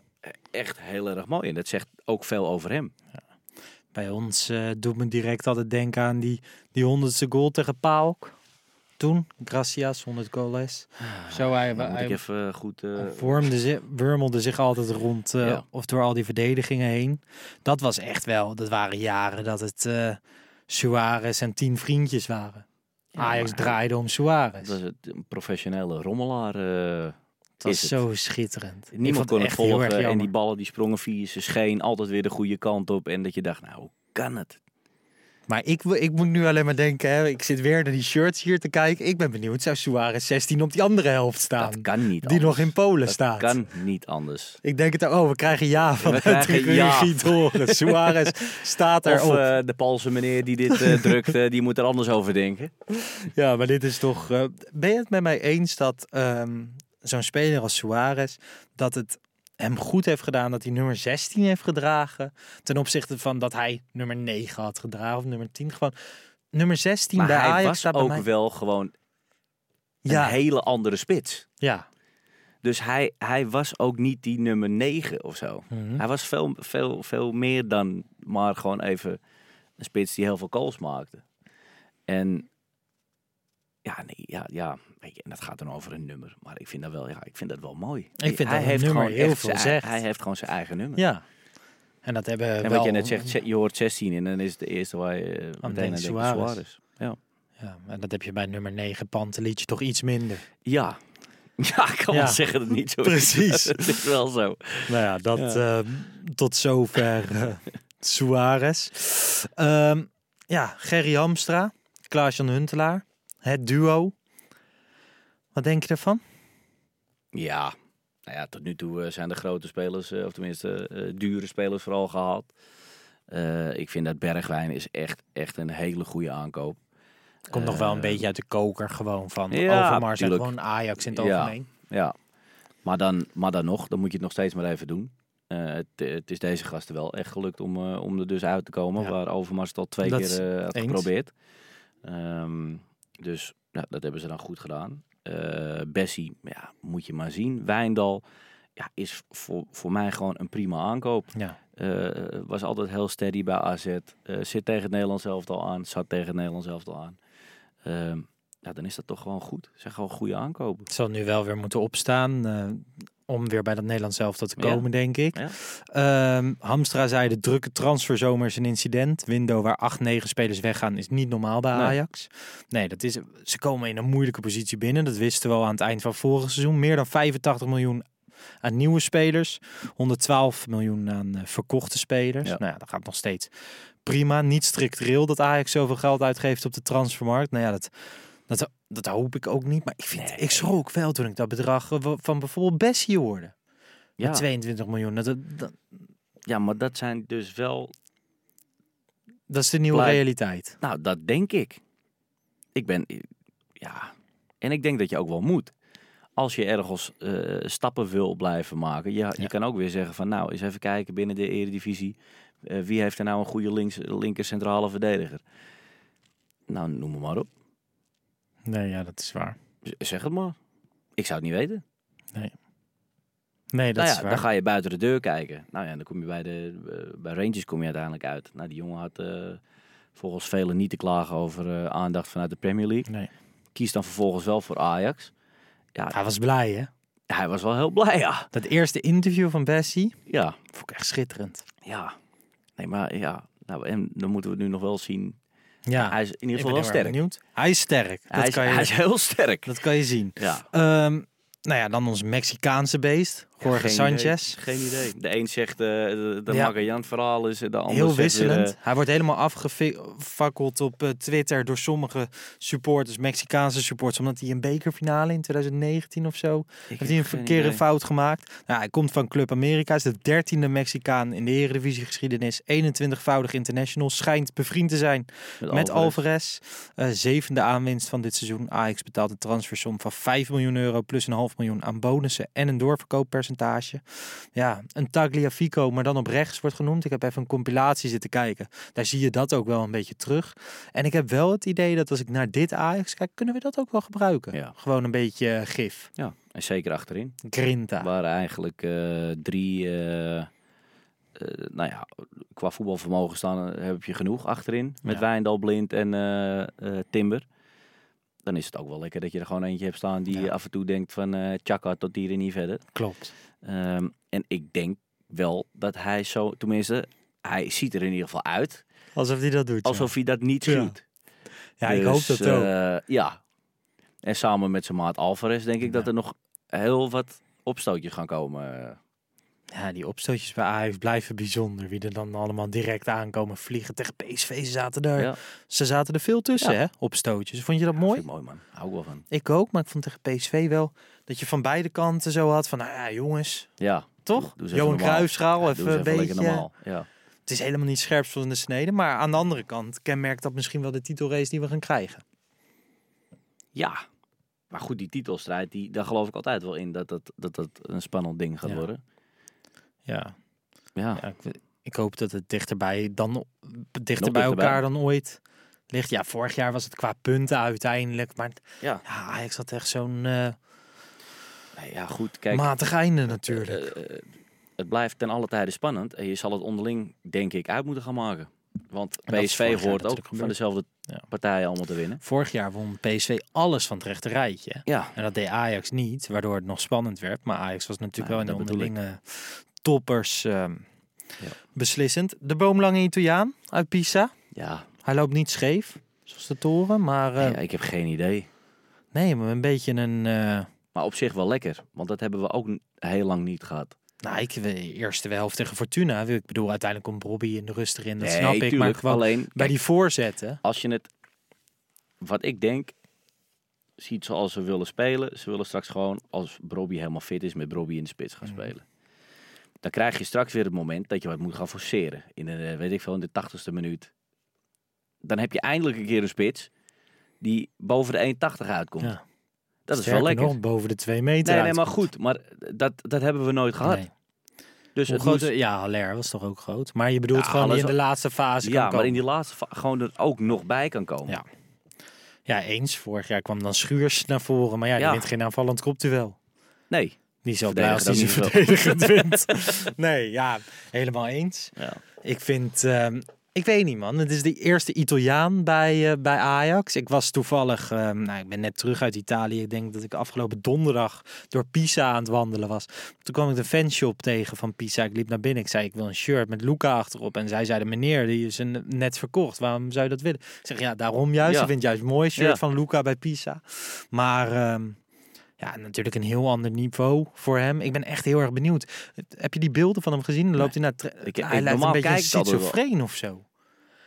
echt heel erg mooi. En dat zegt ook veel over hem. Bij ons eh, doet me direct altijd denken aan die, die honderdste goal tegen PAOK. toen? Gracias, 100 goals. Zo, hij, even goed... eh, vormde zich, wurmelde zich altijd rond eh, Ja. of door al die verdedigingen heen. Dat was echt wel, dat waren jaren dat het eh Suarez en tien vriendjes waren. Ja, Ajax draaide om Suarez. dat is het, een professionele rommelaar. Het was is het. zo schitterend. Niemand kon het volgen en die ballen die sprongen via zijn scheen altijd weer de goede kant op. En dat je dacht, nou, hoe kan het? Maar ik, wil- ik moet nu alleen maar denken, hè, ik zit weer naar die shirts hier te kijken. Ik ben benieuwd, zou Suarez 16 op die andere helft staan? Dat kan niet die anders. nog in Polen Dat staat. kan niet anders. Ik denk het, oh, we krijgen ja van We de krijgen ja. Suarez staat Of erop. eh, de Poolse meneer die dit eh, drukt, eh, die moet er anders over denken. Ja, maar dit is toch. eh, ben je het met mij eens dat ehm, zo'n speler als Suarez. dat het hem goed heeft gedaan dat hij nummer 16 heeft gedragen. ten opzichte van dat hij nummer 9 had gedragen of nummer 10 gewoon. Nummer 16 Maar bij hij Ajax was ook mij. wel gewoon Ja. een hele andere spits. Ja. Dus hij, hij was ook niet die nummer 9 of zo. Mhm. Hij was veel, veel, veel meer dan maar gewoon even een spits die heel veel goals maakte. En ja, nee, ja, ja weet je, en dat gaat dan over een nummer. Maar ik vind dat wel, ja, ik vind dat wel mooi. Ik vind hij dat een nummer heel veel zijn-. Hij heeft gewoon zijn eigen nummer. ja. En dat hebben En wel. wat je net zegt, je hoort 16 en dan is het de eerste waar je eh, meteen aan denkt Suarez. Suarez. Ja. Ja, en dat heb je bij nummer 9 Pantelietje toch iets minder. Ja. Ja, ik kan Ja. wel zeggen dat het niet zo is. Precies. het is wel zo. Nou ja, dat Ja. eh, tot zover eh, Suarez. Ehm, ja, Gerry Hamstra, Klaas-Jan Huntelaar, het duo. Wat denk je ervan? Ja, nou ja, tot nu toe eh, zijn de grote spelers, eh, of tenminste eh, dure spelers vooral gehaald. Eh, ik vind dat Bergwijn is echt, echt een hele goede aankoop. Komt nog wel een beetje uit de koker gewoon van ja, Overmars en gewoon Ajax in het Ja. algemeen. Ja, maar dan, maar dan nog, dan moet je het nog steeds maar even doen. Eh, het, het is deze gasten wel echt gelukt om, eh, om er dus uit te komen. Ja. Waar Overmars het al twee Dat keer eh, had eens. geprobeerd. Ehm, dus ja, dat hebben ze dan goed gedaan. Eh Bessie, ja, moet je maar zien. Wijndal ja, is voor, voor mij gewoon een prima aankoop. Ja. Eh, was altijd heel steady bij AZ. Eh, zit tegen het Nederlands elftal aan. Zat tegen het Nederlands elftal aan. Ehm, ja, dan is dat toch gewoon goed. Zijn gewoon goede aankopen. Het zal nu wel weer moeten opstaan om weer bij dat Nederlands elftal te Ja. komen, denk ik. Ja. Ehm, Hamstra zei de drukke transferzomer is een incident. Window waar acht, negen spelers weggaan is niet normaal bij. Ajax. Nee, dat is, ze komen in een moeilijke positie binnen. Dat wisten we al aan het eind van vorig seizoen. Meer dan 85 miljoen aan nieuwe spelers. 112 miljoen aan eh, verkochte spelers. Ja. Nou ja, dat gaat nog steeds prima. Niet structureel dat Ajax zoveel geld uitgeeft op de transfermarkt. Nou ja, dat, dat, dat hoop ik ook niet. Maar ik, vind, Nee. ik schrok wel toen ik dat bedrag eh, van bijvoorbeeld Bessie hoorde. Ja. Met 22 miljoen. Dat, dat, ja, maar dat zijn dus wel dat is de nieuwe realiteit. Nou, dat denk ik. Ik ben, ja, en ik denk dat je ook wel moet. Als je ergens eh, stappen wil blijven maken. Je, je Ja. kan ook weer zeggen van, nou, eens even kijken binnen de eredivisie. eh, wie heeft er nou een goede links, linker centrale verdediger? Nou, noem maar op. Nee, ja, dat is waar. Z- Zeg het maar. Ik zou het niet weten. Nee, dat nou is ja, waar. dan ga je buiten de deur kijken. Nou ja, dan kom je bij de eh, bij Rangers kom je uiteindelijk uit. Nou, die jongen had eh, volgens velen niet te klagen over eh, aandacht vanuit de Premier League. Nee. Kiest dan vervolgens wel voor Ajax. Ja, Hij was blij, hè? hij was wel heel blij, ja. Dat eerste interview van Bessie Ja, vond ik echt schitterend. ja. Nee, maar ja. Nou, en dan moeten we nu nog wel zien. Ja, hij is in ieder geval wel sterk. benieuwd. Hij is sterk. Dat, Hij is, kan je, hij is heel sterk. dat kan je zien. Ja. Ehm, nou ja, dan ons Mexicaanse beest, Jorge Geen Sanchez. idee. Geen idee. De een zegt eh de, de Ja. Magajan verhaal is, de ander Heel weer, wisselend. eh, Hij wordt helemaal afgefakkeld op eh, Twitter door sommige supporters, Mexicaanse supporters, omdat hij een bekerfinale in 2019 of zo ik heeft hij een verkeerde fout gemaakt. Nou, hij komt van Club Amerika, is de dertiende Mexicaan in de Eredivisie-geschiedenis, 21-voudig international, schijnt bevriend te zijn met Alvarez. Eh, zevende aanwinst van dit seizoen. Ajax betaalt een transfersom van 5 miljoen euro plus een half miljoen aan bonussen en een doorverkooppercentage. Ja, een Tagliafico, maar dan op rechts wordt genoemd. Ik heb even een compilatie zitten kijken. Daar zie je dat ook wel een beetje terug. En ik heb wel het idee dat als ik naar dit Ajax kijk, kunnen we dat ook wel gebruiken. Ja. Gewoon een beetje eh, gif. Ja, en zeker achterin. Grinta. Waar eigenlijk eh, drie, eh, eh, nou ja, qua voetbalvermogen staan heb je genoeg achterin. Met Ja. Wijndal, Blind en Timber. Dan is het ook wel lekker dat je er gewoon eentje hebt staan die Ja. af en toe denkt van eh tjaka tot hier en niet verder. Klopt. Ehm, en ik denk wel dat hij zo, tenminste, hij ziet er in ieder geval uit Alsof hij dat doet. ja. alsof hij dat niet doet. Ja, ik Dus, hoop dat ook. eh, ja. En samen met zijn maat Alvarez denk ik dat er nog heel wat opstootjes gaan komen. Ja, die opstootjes bij Ajax blijven bijzonder. Wie er dan allemaal direct aankomen vliegen tegen PSV. Ze zaten er, Ja. ze zaten er veel tussen, Ja. hè? Opstootjes. Vond je dat mooi? Mooi man, hou ik wel van. Ik ook, maar ik vond tegen PSV wel dat je van beide kanten zo had van, nou ja, jongens, Ja, toch? doe Johan. Cruijffschaal, even een even lekker beetje. normaal. Ja. Het is helemaal niet scherp van de snede, maar aan de andere kant kenmerkt dat misschien wel de titelrace die we gaan krijgen. ja, maar goed, die titelstrijd, die, daar geloof ik altijd wel in dat dat, dat, dat een spannend ding gaat worden. Ja, Ja, ja ik, ik hoop dat het dichterbij, dan, dichter bij elkaar dan ooit ligt. Ja, vorig jaar was het qua punten uiteindelijk, maar ja. ja, Ajax had echt zo'n eh, ja goed, kijk. matig einde natuurlijk. eh, eh, het blijft ten alle tijde spannend. En je zal het onderling, denk ik, uit moeten gaan maken. Want PSV hoort ook van dezelfde Ja. partijen allemaal te winnen. Vorig jaar won PSV alles van het rechte rijtje. Ja, En dat deed Ajax niet, waardoor het nog spannend werd. Maar Ajax was natuurlijk wel in de onderlinge toppers ehm, Ja. beslissend. De boomlange Italiaan uit Pisa. ja. Hij loopt niet scheef, zoals de toren. Maar eh, Nee, ik heb geen idee. nee, maar een beetje een... eh, Maar op zich wel lekker. Want dat hebben we ook heel lang niet gehad. nou, ik de eerste helft tegen Fortuna. Ik bedoel, uiteindelijk komt Robbie in de rust erin. Dat Nee, snap ik. Maar gewoon Alleen, bij kijk, die voorzetten. als je het, wat ik denk, ziet zoals ze willen spelen. Ze willen straks gewoon, als Brobby helemaal fit is, met Brobby in de spits gaan Mhm. spelen. Dan krijg je straks weer het moment dat je wat moet gaan forceren. In de, weet ik veel, in de tachtigste minuut. Dan heb je eindelijk een keer een spits die boven de 1,80 uitkomt. Ja. dat is wel lekker. nog, boven de twee meter nee, nee, maar goed. Maar dat, dat hebben we nooit gehad. Nee. Dus Hoe het groot, moest- ja, Haller was toch ook groot. Maar je bedoelt Ja, gewoon die in de laatste fase ja, kan maar komen. in die laatste fa- gewoon er ook nog bij kan komen. Ja. Ja, eens. Vorig jaar kwam dan Schuurs naar voren. Maar ja, die Ja. wint geen aanvallend kopduel. Nee. Die zo blij als hij niet verdedigend wint. Nee, ja, helemaal eens. Ja. Ik vind, ehm, ik weet niet man, het is de eerste Italiaan bij, eh, bij Ajax. Ik was toevallig, ehm, nou ik ben net terug uit Italië. Ik denk dat ik afgelopen donderdag door Pisa aan het wandelen was. Toen kwam ik de fanshop tegen van Pisa. Ik liep naar binnen. Ik zei, ik wil een shirt met Luca achterop. En zij zeiden, meneer, die is een, net verkocht. Waarom zou je dat willen? Ik zeg, ja, daarom juist. Ja. Ik vind juist mooi shirt Ja. van Luca bij Pisa. Maar... ehm, ja, natuurlijk een heel ander niveau voor hem. Ik ben echt heel erg benieuwd. Heb je die beelden van hem gezien? Dan loopt hij naar... Ik- hij ik- lijkt een beetje schizofreen of zo.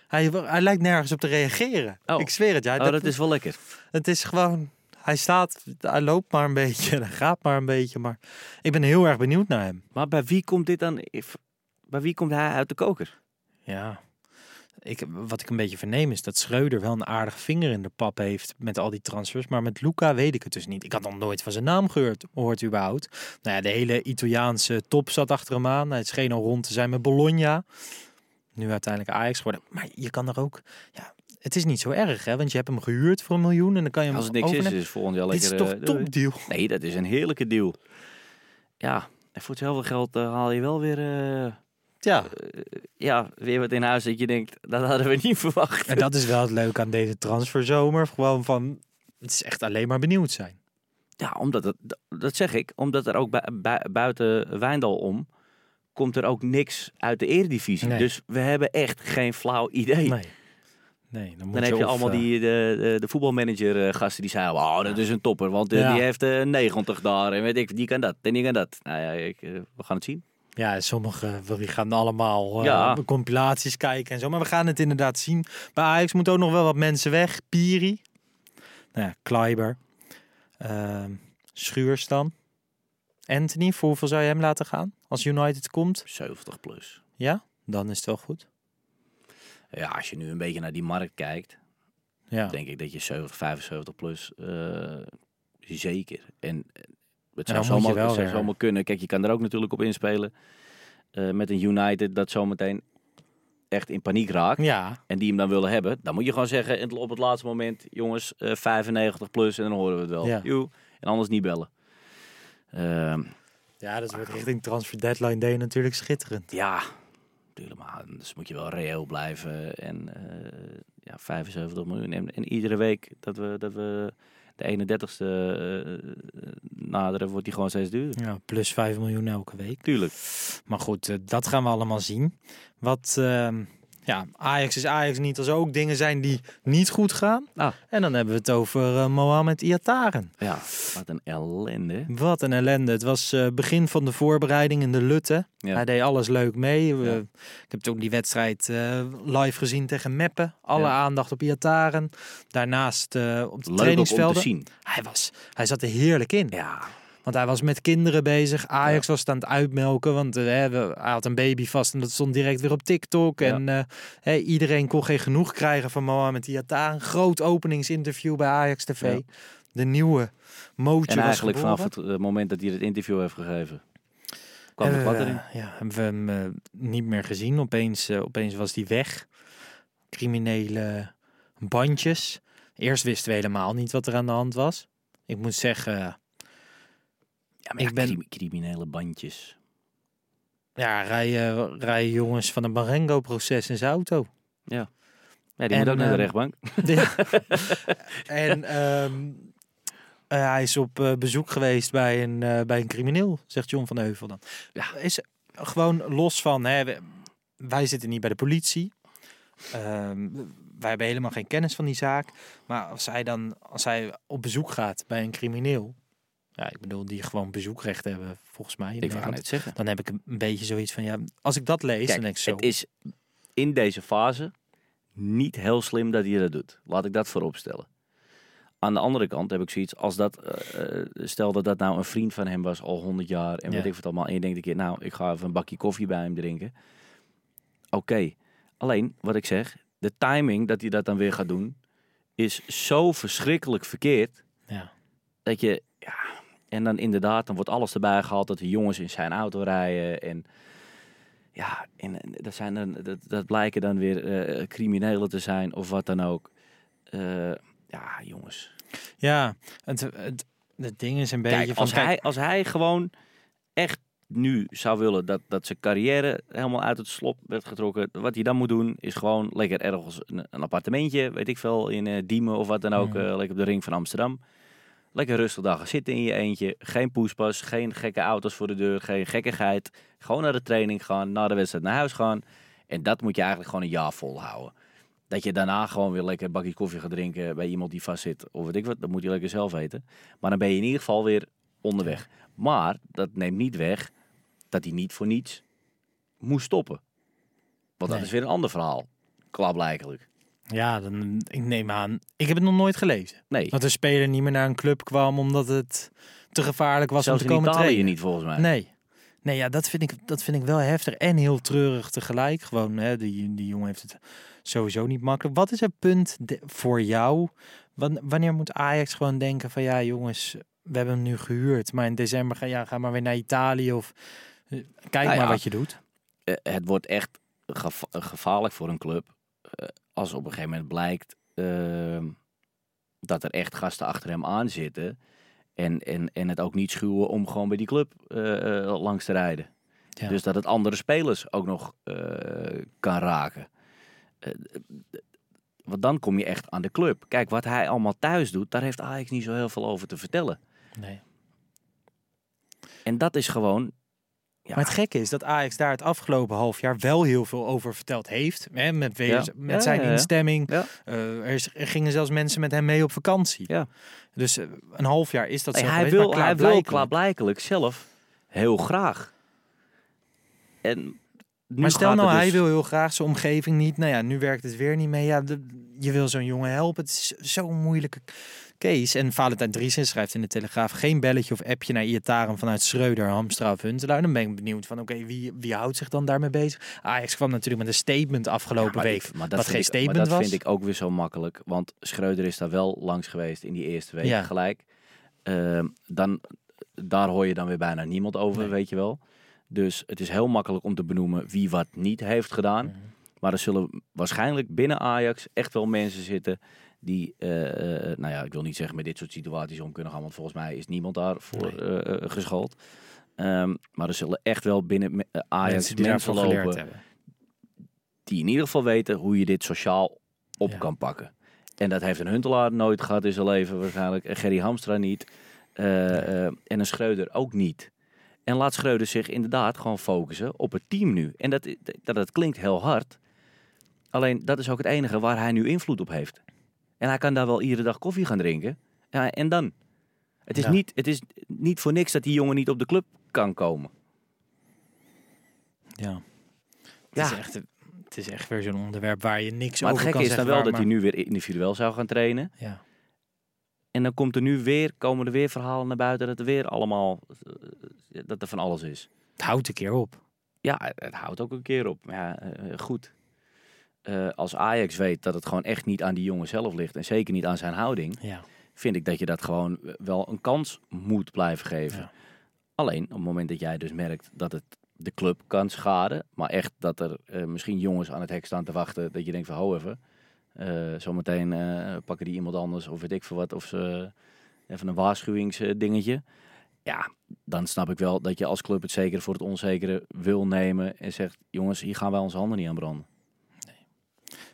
Hij, hij lijkt nergens op te reageren. Oh. Ik zweer het. Ja, Oh, dat is wel lekker. Het is gewoon... Hij staat, hij loopt maar een beetje, hij gaat maar een beetje. Maar ik ben heel erg benieuwd naar hem. Maar bij wie komt dit dan? Bij wie komt hij uit de koker? Ja. Ik, wat ik een beetje verneem is dat Schreuder wel een aardige vinger in de pap heeft met al die transfers. Maar met Luca weet ik het dus niet. Ik had nog nooit van zijn naam gehoord, gehoord überhaupt. Nou ja, de hele Italiaanse top zat achter hem aan. Het scheen al rond te zijn met Bologna. Nu uiteindelijk Ajax geworden. Maar je kan er ook... Ja, het is niet zo erg, hè? Want je hebt hem gehuurd voor een miljoen en dan kan je hem Als het niks is, overnemen. is volgend jaar Dit is lekker... toch eh, topdeal? Nee, dat is een heerlijke deal. Ja, en voor hetzelfde geld eh, haal je wel weer, eh, Ja. ja, weer wat in huis dat je denkt, dat hadden we niet verwacht. En dat is wel het leuke aan deze transferzomer. Gewoon van... Het is echt alleen maar benieuwd zijn. Ja, omdat het, dat zeg ik, omdat er ook bui- bui- buiten Wijndal om, komt er ook niks uit de eredivisie. Nee. Dus we hebben echt geen flauw idee. Nee. Nee, dan, moet Dan heb je allemaal eh, die, de, de, de voetbalmanager eh, gasten die zeiden, oh, dat is een topper, want eh, Ja. die heeft eh 90 daar en weet ik, die kan dat en die kan dat. Nou ja, ik, eh, we gaan het zien. Ja, sommigen die gaan allemaal eh, compilaties kijken en zo. Maar we gaan het inderdaad zien. Bij Ajax moeten ook nog wel wat mensen weg. Piri. Nou ja, Kleiber. Ehm Schuurs dan. Anthony, voor hoeveel zou je hem laten gaan? Als United komt? 70 plus. Ja, dan is het wel goed. Ja, als je nu een beetje naar die markt kijkt, Ja, denk ik dat je 70, 75 plus eh, zeker. En het zou moet je zomaar, wel het zou zomaar kunnen. Kijk, je kan er ook natuurlijk op inspelen eh, met een United dat zometeen echt in paniek raakt. ja. En die hem dan willen hebben. Dan moet je gewoon zeggen in- op het laatste moment, jongens, eh 95 plus en dan horen we het wel. Ja. Joe. En anders niet bellen. Ehm, ja dat wordt richting transfer deadline day natuurlijk schitterend. ja, tuurlijk, maar dus moet je wel reëel blijven. En eh, ja, 75 miljoen. En, en iedere week dat we, dat we de 31ste eh, naderen, wordt die gewoon steeds duurder. Ja, plus 5 miljoen elke week. Tuurlijk. Maar goed, eh, dat gaan we allemaal zien. Wat, ehm, ja, Ajax is Ajax niet als er ook dingen zijn die niet goed gaan. Ah. En dan hebben we het over eh, Mohamed Iataren. Ja, wat een ellende. Wat een ellende. Het was eh, begin van de voorbereiding in de Lutte. Ja. Hij deed alles leuk mee. We- Ja. Ik heb toen die wedstrijd eh, live gezien tegen Meppen. Alle Ja. aandacht op Iataren. Daarnaast op de Leuk trainingsvelden. zien. Hij, was, hij zat er heerlijk in. Ja, Want hij was met kinderen bezig. Ajax was het aan het uitmelken. Want we- hij had een baby vast en dat stond direct weer op TikTok. Ja. En eh, iedereen kon geen genoeg krijgen van Mohamed Iata. Een groot openingsinterview bij Ajax TV. Ja. De nieuwe mootje en eigenlijk vanaf het eh, moment dat hij het interview heeft gegeven, kwam het wat we, erin. Ja, hebben we hem niet meer gezien. Opeens, opeens was hij weg. Criminele bandjes. Eerst wisten we helemaal niet wat er aan de hand was. Ik moet zeggen, Ja, maar ik ja, ben- crimi- criminele bandjes. ja, rijden, rijden jongens van een Marengo-proces in zijn auto. Ja. Ja, die En, moet ook naar de ehm, rechtbank. Ja. en ehm, eh, hij is op eh, bezoek geweest bij een, eh, bij een crimineel, zegt John van Heuvel dan. Ja. Is gewoon los van, hè, wij zitten niet bij de politie. Ehm, wij hebben helemaal geen kennis van die zaak. Maar als hij dan, als hij op bezoek gaat bij een crimineel. Ja, ik bedoel, die gewoon bezoekrecht hebben, volgens mij. Ik Nederland, net zeggen. Dan heb ik een beetje zoiets van, ja, als ik dat lees, dan denk ik zo. het is in deze fase niet heel slim dat hij dat doet. Laat ik dat voorop stellen. Aan de andere kant heb ik zoiets als dat, eh, eh, stel dat dat nou een vriend van hem was al 100 jaar en Ja. weet ik wat allemaal. En je denkt een keer, nou, ik ga even een bakje koffie bij hem drinken. Oké, alleen wat ik zeg, de timing dat hij dat dan weer gaat doen, is zo verschrikkelijk verkeerd Ja. dat je, en dan inderdaad, dan wordt alles erbij gehaald dat de jongens in zijn auto rijden en ja, en en dat, zijn dan, dat, dat blijken dan weer eh, criminelen te zijn of wat dan ook. Eh, ja, jongens. Ja, het, het, het ding is een beetje Kijk, van... als, kijk, hij, als hij gewoon echt nu zou willen dat, dat zijn carrière helemaal uit het slop werd getrokken. Wat hij dan moet doen is gewoon lekker ergens een, een appartementje, weet ik veel, in eh, Diemen of wat dan ook. Eh, lekker op de ring van Amsterdam. Lekker rustig gaan zitten in je eentje. Geen poespas, geen gekke auto's voor de deur, geen gekkigheid. Gewoon naar de training gaan, na de wedstrijd naar huis gaan. En dat moet je eigenlijk gewoon een jaar volhouden. Dat je daarna gewoon weer lekker een bakje koffie gaat drinken bij iemand die vast zit. Of weet ik wat, dat moet je lekker zelf weten. Maar dan ben je in ieder geval weer onderweg. Maar dat neemt niet weg dat hij niet voor niets moest stoppen. Want dat is weer een ander verhaal. Klaarblijkelijk. Ja, dan, ik neem aan... Ik heb het nog nooit gelezen. Nee, Dat een speler niet meer naar een club kwam omdat het te gevaarlijk was zelfs om te komen Italië trainen. niet volgens mij. Nee. Nee, ja, dat vind, ik, dat vind ik wel heftig en heel treurig tegelijk. Gewoon, hè, die, die jongen heeft het sowieso niet makkelijk. Wat is het punt de- voor jou? Wan- Wanneer moet Ajax gewoon denken van ja jongens, we hebben hem nu gehuurd. Maar in december ga, ja, ga maar weer naar Italië of eh, kijk Nou maar wat je doet. Eh, het wordt echt geva- gevaarlijk voor een club. Eh, als op een gegeven moment blijkt ehm, dat er echt gasten achter hem aan zitten. En, en, en het ook niet schuwen om gewoon bij die club eh, eh, langs te rijden. Ja. Dus dat het andere spelers ook nog kan raken. Want dan kom je echt aan de club. Kijk, wat hij allemaal thuis doet, daar heeft Ajax niet zo heel veel over te vertellen. Nee. En dat is gewoon... Ja, Maar het gekke is dat Ajax daar het afgelopen half jaar wel heel veel over verteld heeft. Hè, met, weer- Ja. met Ja, zijn instemming. Eh, er, is- er gingen zelfs mensen met hem mee op vakantie. Ja. Dus eh, een half jaar is dat Nee, zo hij geweest, wil, hij wil klaarblijkelijk- zelf heel graag. En Maar stel nou, hij dus- wil heel graag zijn omgeving niet. Nou ja, nu werkt het weer niet mee. Ja, de- je wil zo'n jongen helpen. Het is zo'n moeilijke case. En Valentijn Driessen schrijft in de Telegraaf... geen belletje of appje naar Iataren vanuit Schreuder, Hamstra of Huntelaar. Dan ben ik benieuwd van, oké, wie, wie houdt zich dan daarmee bezig? Ajax kwam natuurlijk met een statement afgelopen maar week. ik- maar dat wat geen ik- statement maar dat was. vind ik ook weer zo makkelijk. Want Schreuder is daar wel langs geweest in die eerste week Ja. gelijk. Ehm, dan, daar hoor je dan weer bijna niemand over, Nee. weet je wel. Dus het is heel makkelijk om te benoemen wie wat niet heeft gedaan. Mhm. Maar er zullen waarschijnlijk binnen Ajax echt wel mensen zitten die, eh, eh, nou ja, ik wil niet zeggen met dit soort situaties om kunnen gaan, want volgens mij is niemand daarvoor Nee. eh, geschoold. Ehm, maar er zullen echt wel binnen Ajax Mensen die lopen hebben. die in ieder geval weten hoe je dit sociaal op Ja. kan pakken. En dat heeft een Huntelaar nooit gehad in zijn leven waarschijnlijk. En Gerry Hamstra niet. En een Schreuder ook niet. En laat Schreuder zich inderdaad gewoon focussen op het team nu. En dat, dat, dat klinkt heel hard. Alleen dat is ook het enige waar hij nu invloed op heeft. En hij kan daar wel iedere dag koffie gaan drinken. Ja, en dan? Het is, Ja. niet, het is niet voor niks dat die jongen niet op de club kan komen. Ja. Het, Ja. is echt, het is echt weer zo'n onderwerp waar je niks Maar het over gekke kan is dan zeggen. wel dat hij nu weer individueel zou gaan trainen. Ja. En dan komt er nu weer, komen er weer verhalen naar buiten dat er weer allemaal, eh, dat er van alles is. Het houdt een keer op. Ja, het, houdt ook een keer op. Maar Ja, eh, goed. Eh, als Ajax weet dat het gewoon echt niet aan die jongen zelf ligt. En zeker niet aan zijn houding. Ja. Vind ik dat je dat gewoon wel een kans moet blijven geven. Ja. Alleen op het moment dat jij dus merkt dat het de club kan schaden. Maar echt dat er eh, misschien jongens aan het hek staan te wachten. Dat je denkt van hou even. eh, zometeen pakken die iemand anders of weet ik veel wat. Of ze even een waarschuwingsdingetje. Ja, dan snap ik wel dat je als club het zeker voor het onzekere wil nemen. En zegt jongens, hier gaan wij onze handen niet aan branden.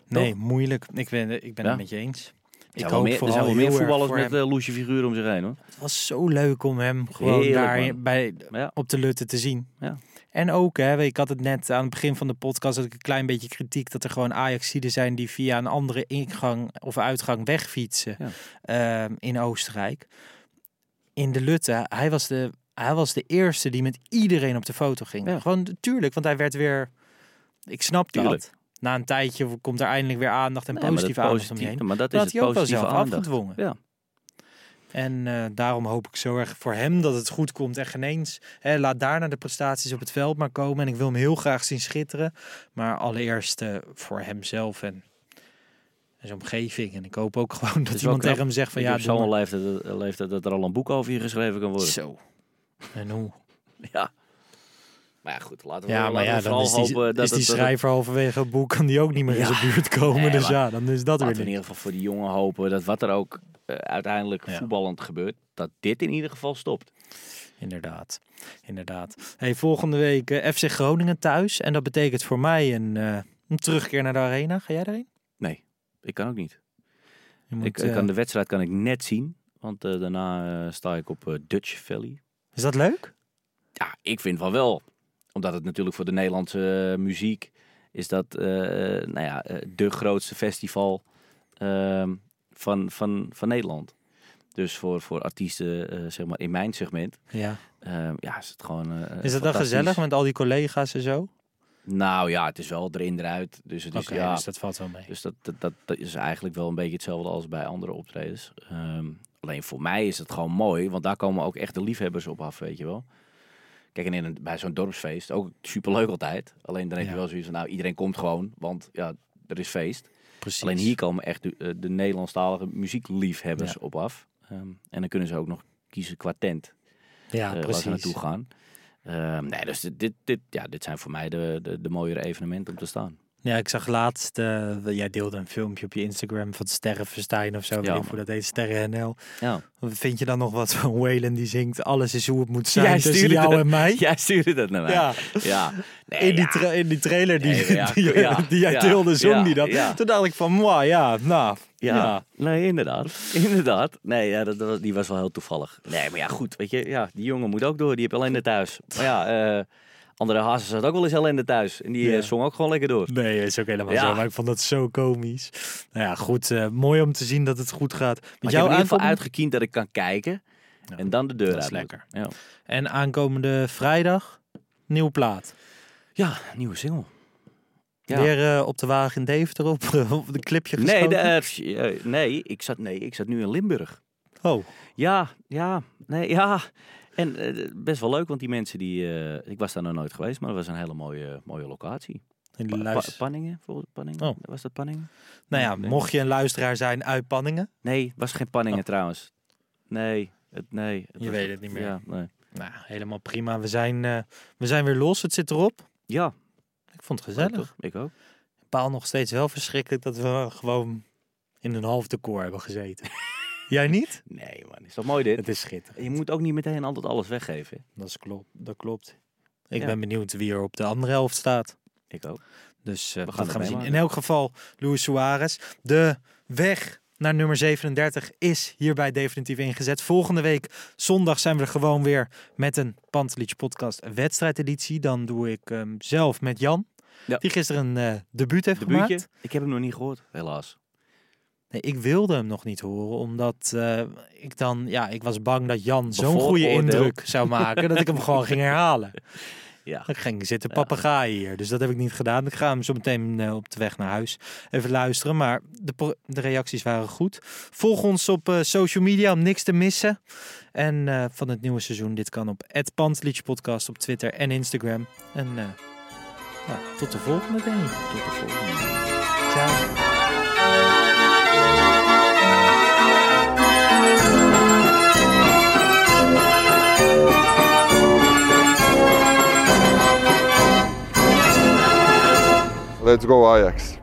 Nee, moeilijk. Ik ben, ik ben Ja. het met je eens. Ik hoop meer, er zijn wel meer voetballers met uh, loesje figuren om zich heen hoor. Het was zo leuk om hem gewoon Heerlijk, daar man. bij, Ja. op de Lutte te zien. Ja. En ook, hè, ik had het net aan het begin van de podcast, had ik een klein beetje kritiek dat er gewoon Ajaxiden zijn die via een andere ingang of uitgang wegfietsen ehm, in Oostenrijk. In de Lutte, hij was de, hij was de eerste die met iedereen op de foto ging. Gewoon tuurlijk, want hij werd weer, ik snap Tuurlijk. dat. Na een tijdje komt er eindelijk weer aandacht en Nee, maar positieve aandacht om je positieve- heen. Maar dat is het hij ook wel positieve zelf aandacht. afgedwongen. Ja. En eh, daarom hoop ik zo erg voor hem dat het goed komt. En geen eens, hè, laat daarna de prestaties op het veld maar komen. En ik wil hem heel graag zien schitteren. Maar allereerst eh, voor hemzelf en, en zijn omgeving. En ik hoop ook gewoon dat iemand tegen hem zegt van Ik ja, zo'n leeftijd, eh, leeftijd dat er al een boek over je geschreven kan worden. Zo. En hoe? Ja. Maar ja, goed, laten we, Ja, maar ja, dan is die, hopen dat is die het- schrijver halverwege het boek, kan die ook niet meer in zijn buurt komen. Nee, dus ja, dan is dat weer in ieder geval voor die jongen hopen dat wat er ook eh, uiteindelijk voetballend gebeurt, dat dit in ieder geval stopt. Inderdaad, inderdaad. Hey, volgende week eh, FC Groningen thuis. En dat betekent voor mij een, eh, een terugkeer naar de arena. Ga jij daarheen? Nee, ik kan ook niet. Moet, ik, ik kan de wedstrijd kan ik net zien, want daarna sta ik op Dutch Valley. Is dat leuk? Ja, ik vind van wel. Omdat het natuurlijk voor de Nederlandse eh, muziek is dat eh, nou ja, eh, de grootste festival ehm, van, van, van Nederland. Dus voor, voor artiesten, zeg maar in mijn segment, Ja. ehm, ja, is het gewoon. eh, Is dat dan gezellig met al die collega's en zo? Nou ja, het is wel erin eruit. Dus het is ja. dus dat valt wel mee. Dus dat, dat, dat, dat is eigenlijk wel een beetje hetzelfde als bij andere optredens. Ehm, alleen voor mij is het gewoon mooi, want daar komen ook echt de liefhebbers op af, weet je wel. Kijk, en in een, bij zo'n dorpsfeest, ook superleuk altijd. Alleen dan heb je wel zoiets van, nou, iedereen komt gewoon, want ja, er is feest. Precies. Alleen hier komen echt de, eh, de Nederlandstalige muziekliefhebbers op af. Ehm, en dan kunnen ze ook nog kiezen qua tent Ja, eh, waar precies. ze naartoe gaan. Ehm, nee, dus dit, dit, dit, ja, dit zijn voor mij de, de, de mooiere evenementen om te staan. Ja, ik zag laatst, eh, jij deelde een filmpje op je Instagram van Sterrenfestijn of zo. ik hoe dat heet, Sterren NL. Ja. Vind je dan nog wat van Waylon die zingt, alles is hoe het moet zijn Jij tussen jou dat- en mij? Jij stuurde dat naar mij. Ja. Ja. Nee, in, die ja. in die trailer die, Nee, ja, die, jij deelde, zong die dat. ja. Toen dacht ik van, mwah, ja, nou, Ja. ja. nee, inderdaad. Inderdaad. Nee, ja, dat, dat- die was wel heel toevallig. Nee, maar ja, goed. Weet je, ja, die jongen moet ook door. Die heeft ellende thuis. Maar ja, eh André Hazes had ook wel eens ellende thuis. En die Ja. eh, zong ook gewoon lekker door. Nee, is ook helemaal Ja. zo. Maar ik vond dat zo komisch. Nou ja, goed. eh, mooi om te zien dat het goed gaat. Met Maar ik heb jou in ieder geval uitgekiend dat ik kan kijken. Ja, En dan de deur dat is uit moet. lekker. Ja. En aankomende vrijdag, nieuwe plaat. ja, nieuwe single. Ja. Weer eh, op de wagen in Deventer op, op de clipje Nee, de, nee, ik zat, nee, ik zat nu in Limburg. Oh, Ja, ja, nee, ja. En eh, best wel leuk, want die mensen die... eh, ik was daar nog nooit geweest, maar het was een hele mooie, mooie locatie. in de Pa- Panningen, Panningen. Oh. Was dat Panningen? nou ja, Nee. mocht je een luisteraar zijn uit Panningen. Nee, was geen Panningen Oh. trouwens. Nee, het, nee. Je weet het niet meer. Ja, nee. Nou, helemaal prima. We zijn, eh, we zijn weer los. Het zit erop. ja Ik vond het gezellig. toch? Ik ook. Ik baal nog steeds wel verschrikkelijk dat we gewoon in een half decor hebben gezeten. Jij niet? Nee man, is toch mooi dit? Het is schitterend. Je moet ook niet meteen altijd alles weggeven. Dat, is klopt, dat klopt. Ik Ja. ben benieuwd wie er op de andere helft staat. Ik ook. Dus uh, We gaan dat het gaan we zien. In elk geval, Luis Suarez. De weg naar nummer 37 is hierbij definitief ingezet. Volgende week zondag zijn we er gewoon weer met een Pantelich podcast wedstrijdeditie. Dan doe ik hem zelf met Jan. Ja. Die gisteren een uh, debuut heeft Debuutje? gemaakt. Ik heb hem nog niet gehoord, helaas. Nee, ik wilde hem nog niet horen, omdat uh, ik dan, ja, ik was bang dat Jan zo'n goede indruk zou maken dat ik hem gewoon ging herhalen. Ja. Dan ging ik zitten papegaaien hier, dus dat heb ik niet gedaan. Ik ga hem zo meteen uh, op de weg naar huis even luisteren, maar de, de reacties waren goed. Volg ons op uh, social media om niks te missen. En uh, van het nieuwe seizoen, dit kan op Podcast op Twitter en Instagram. En nou, tot de volgende, denk ik. Tot de volgende. Ciao. Let's go Ajax.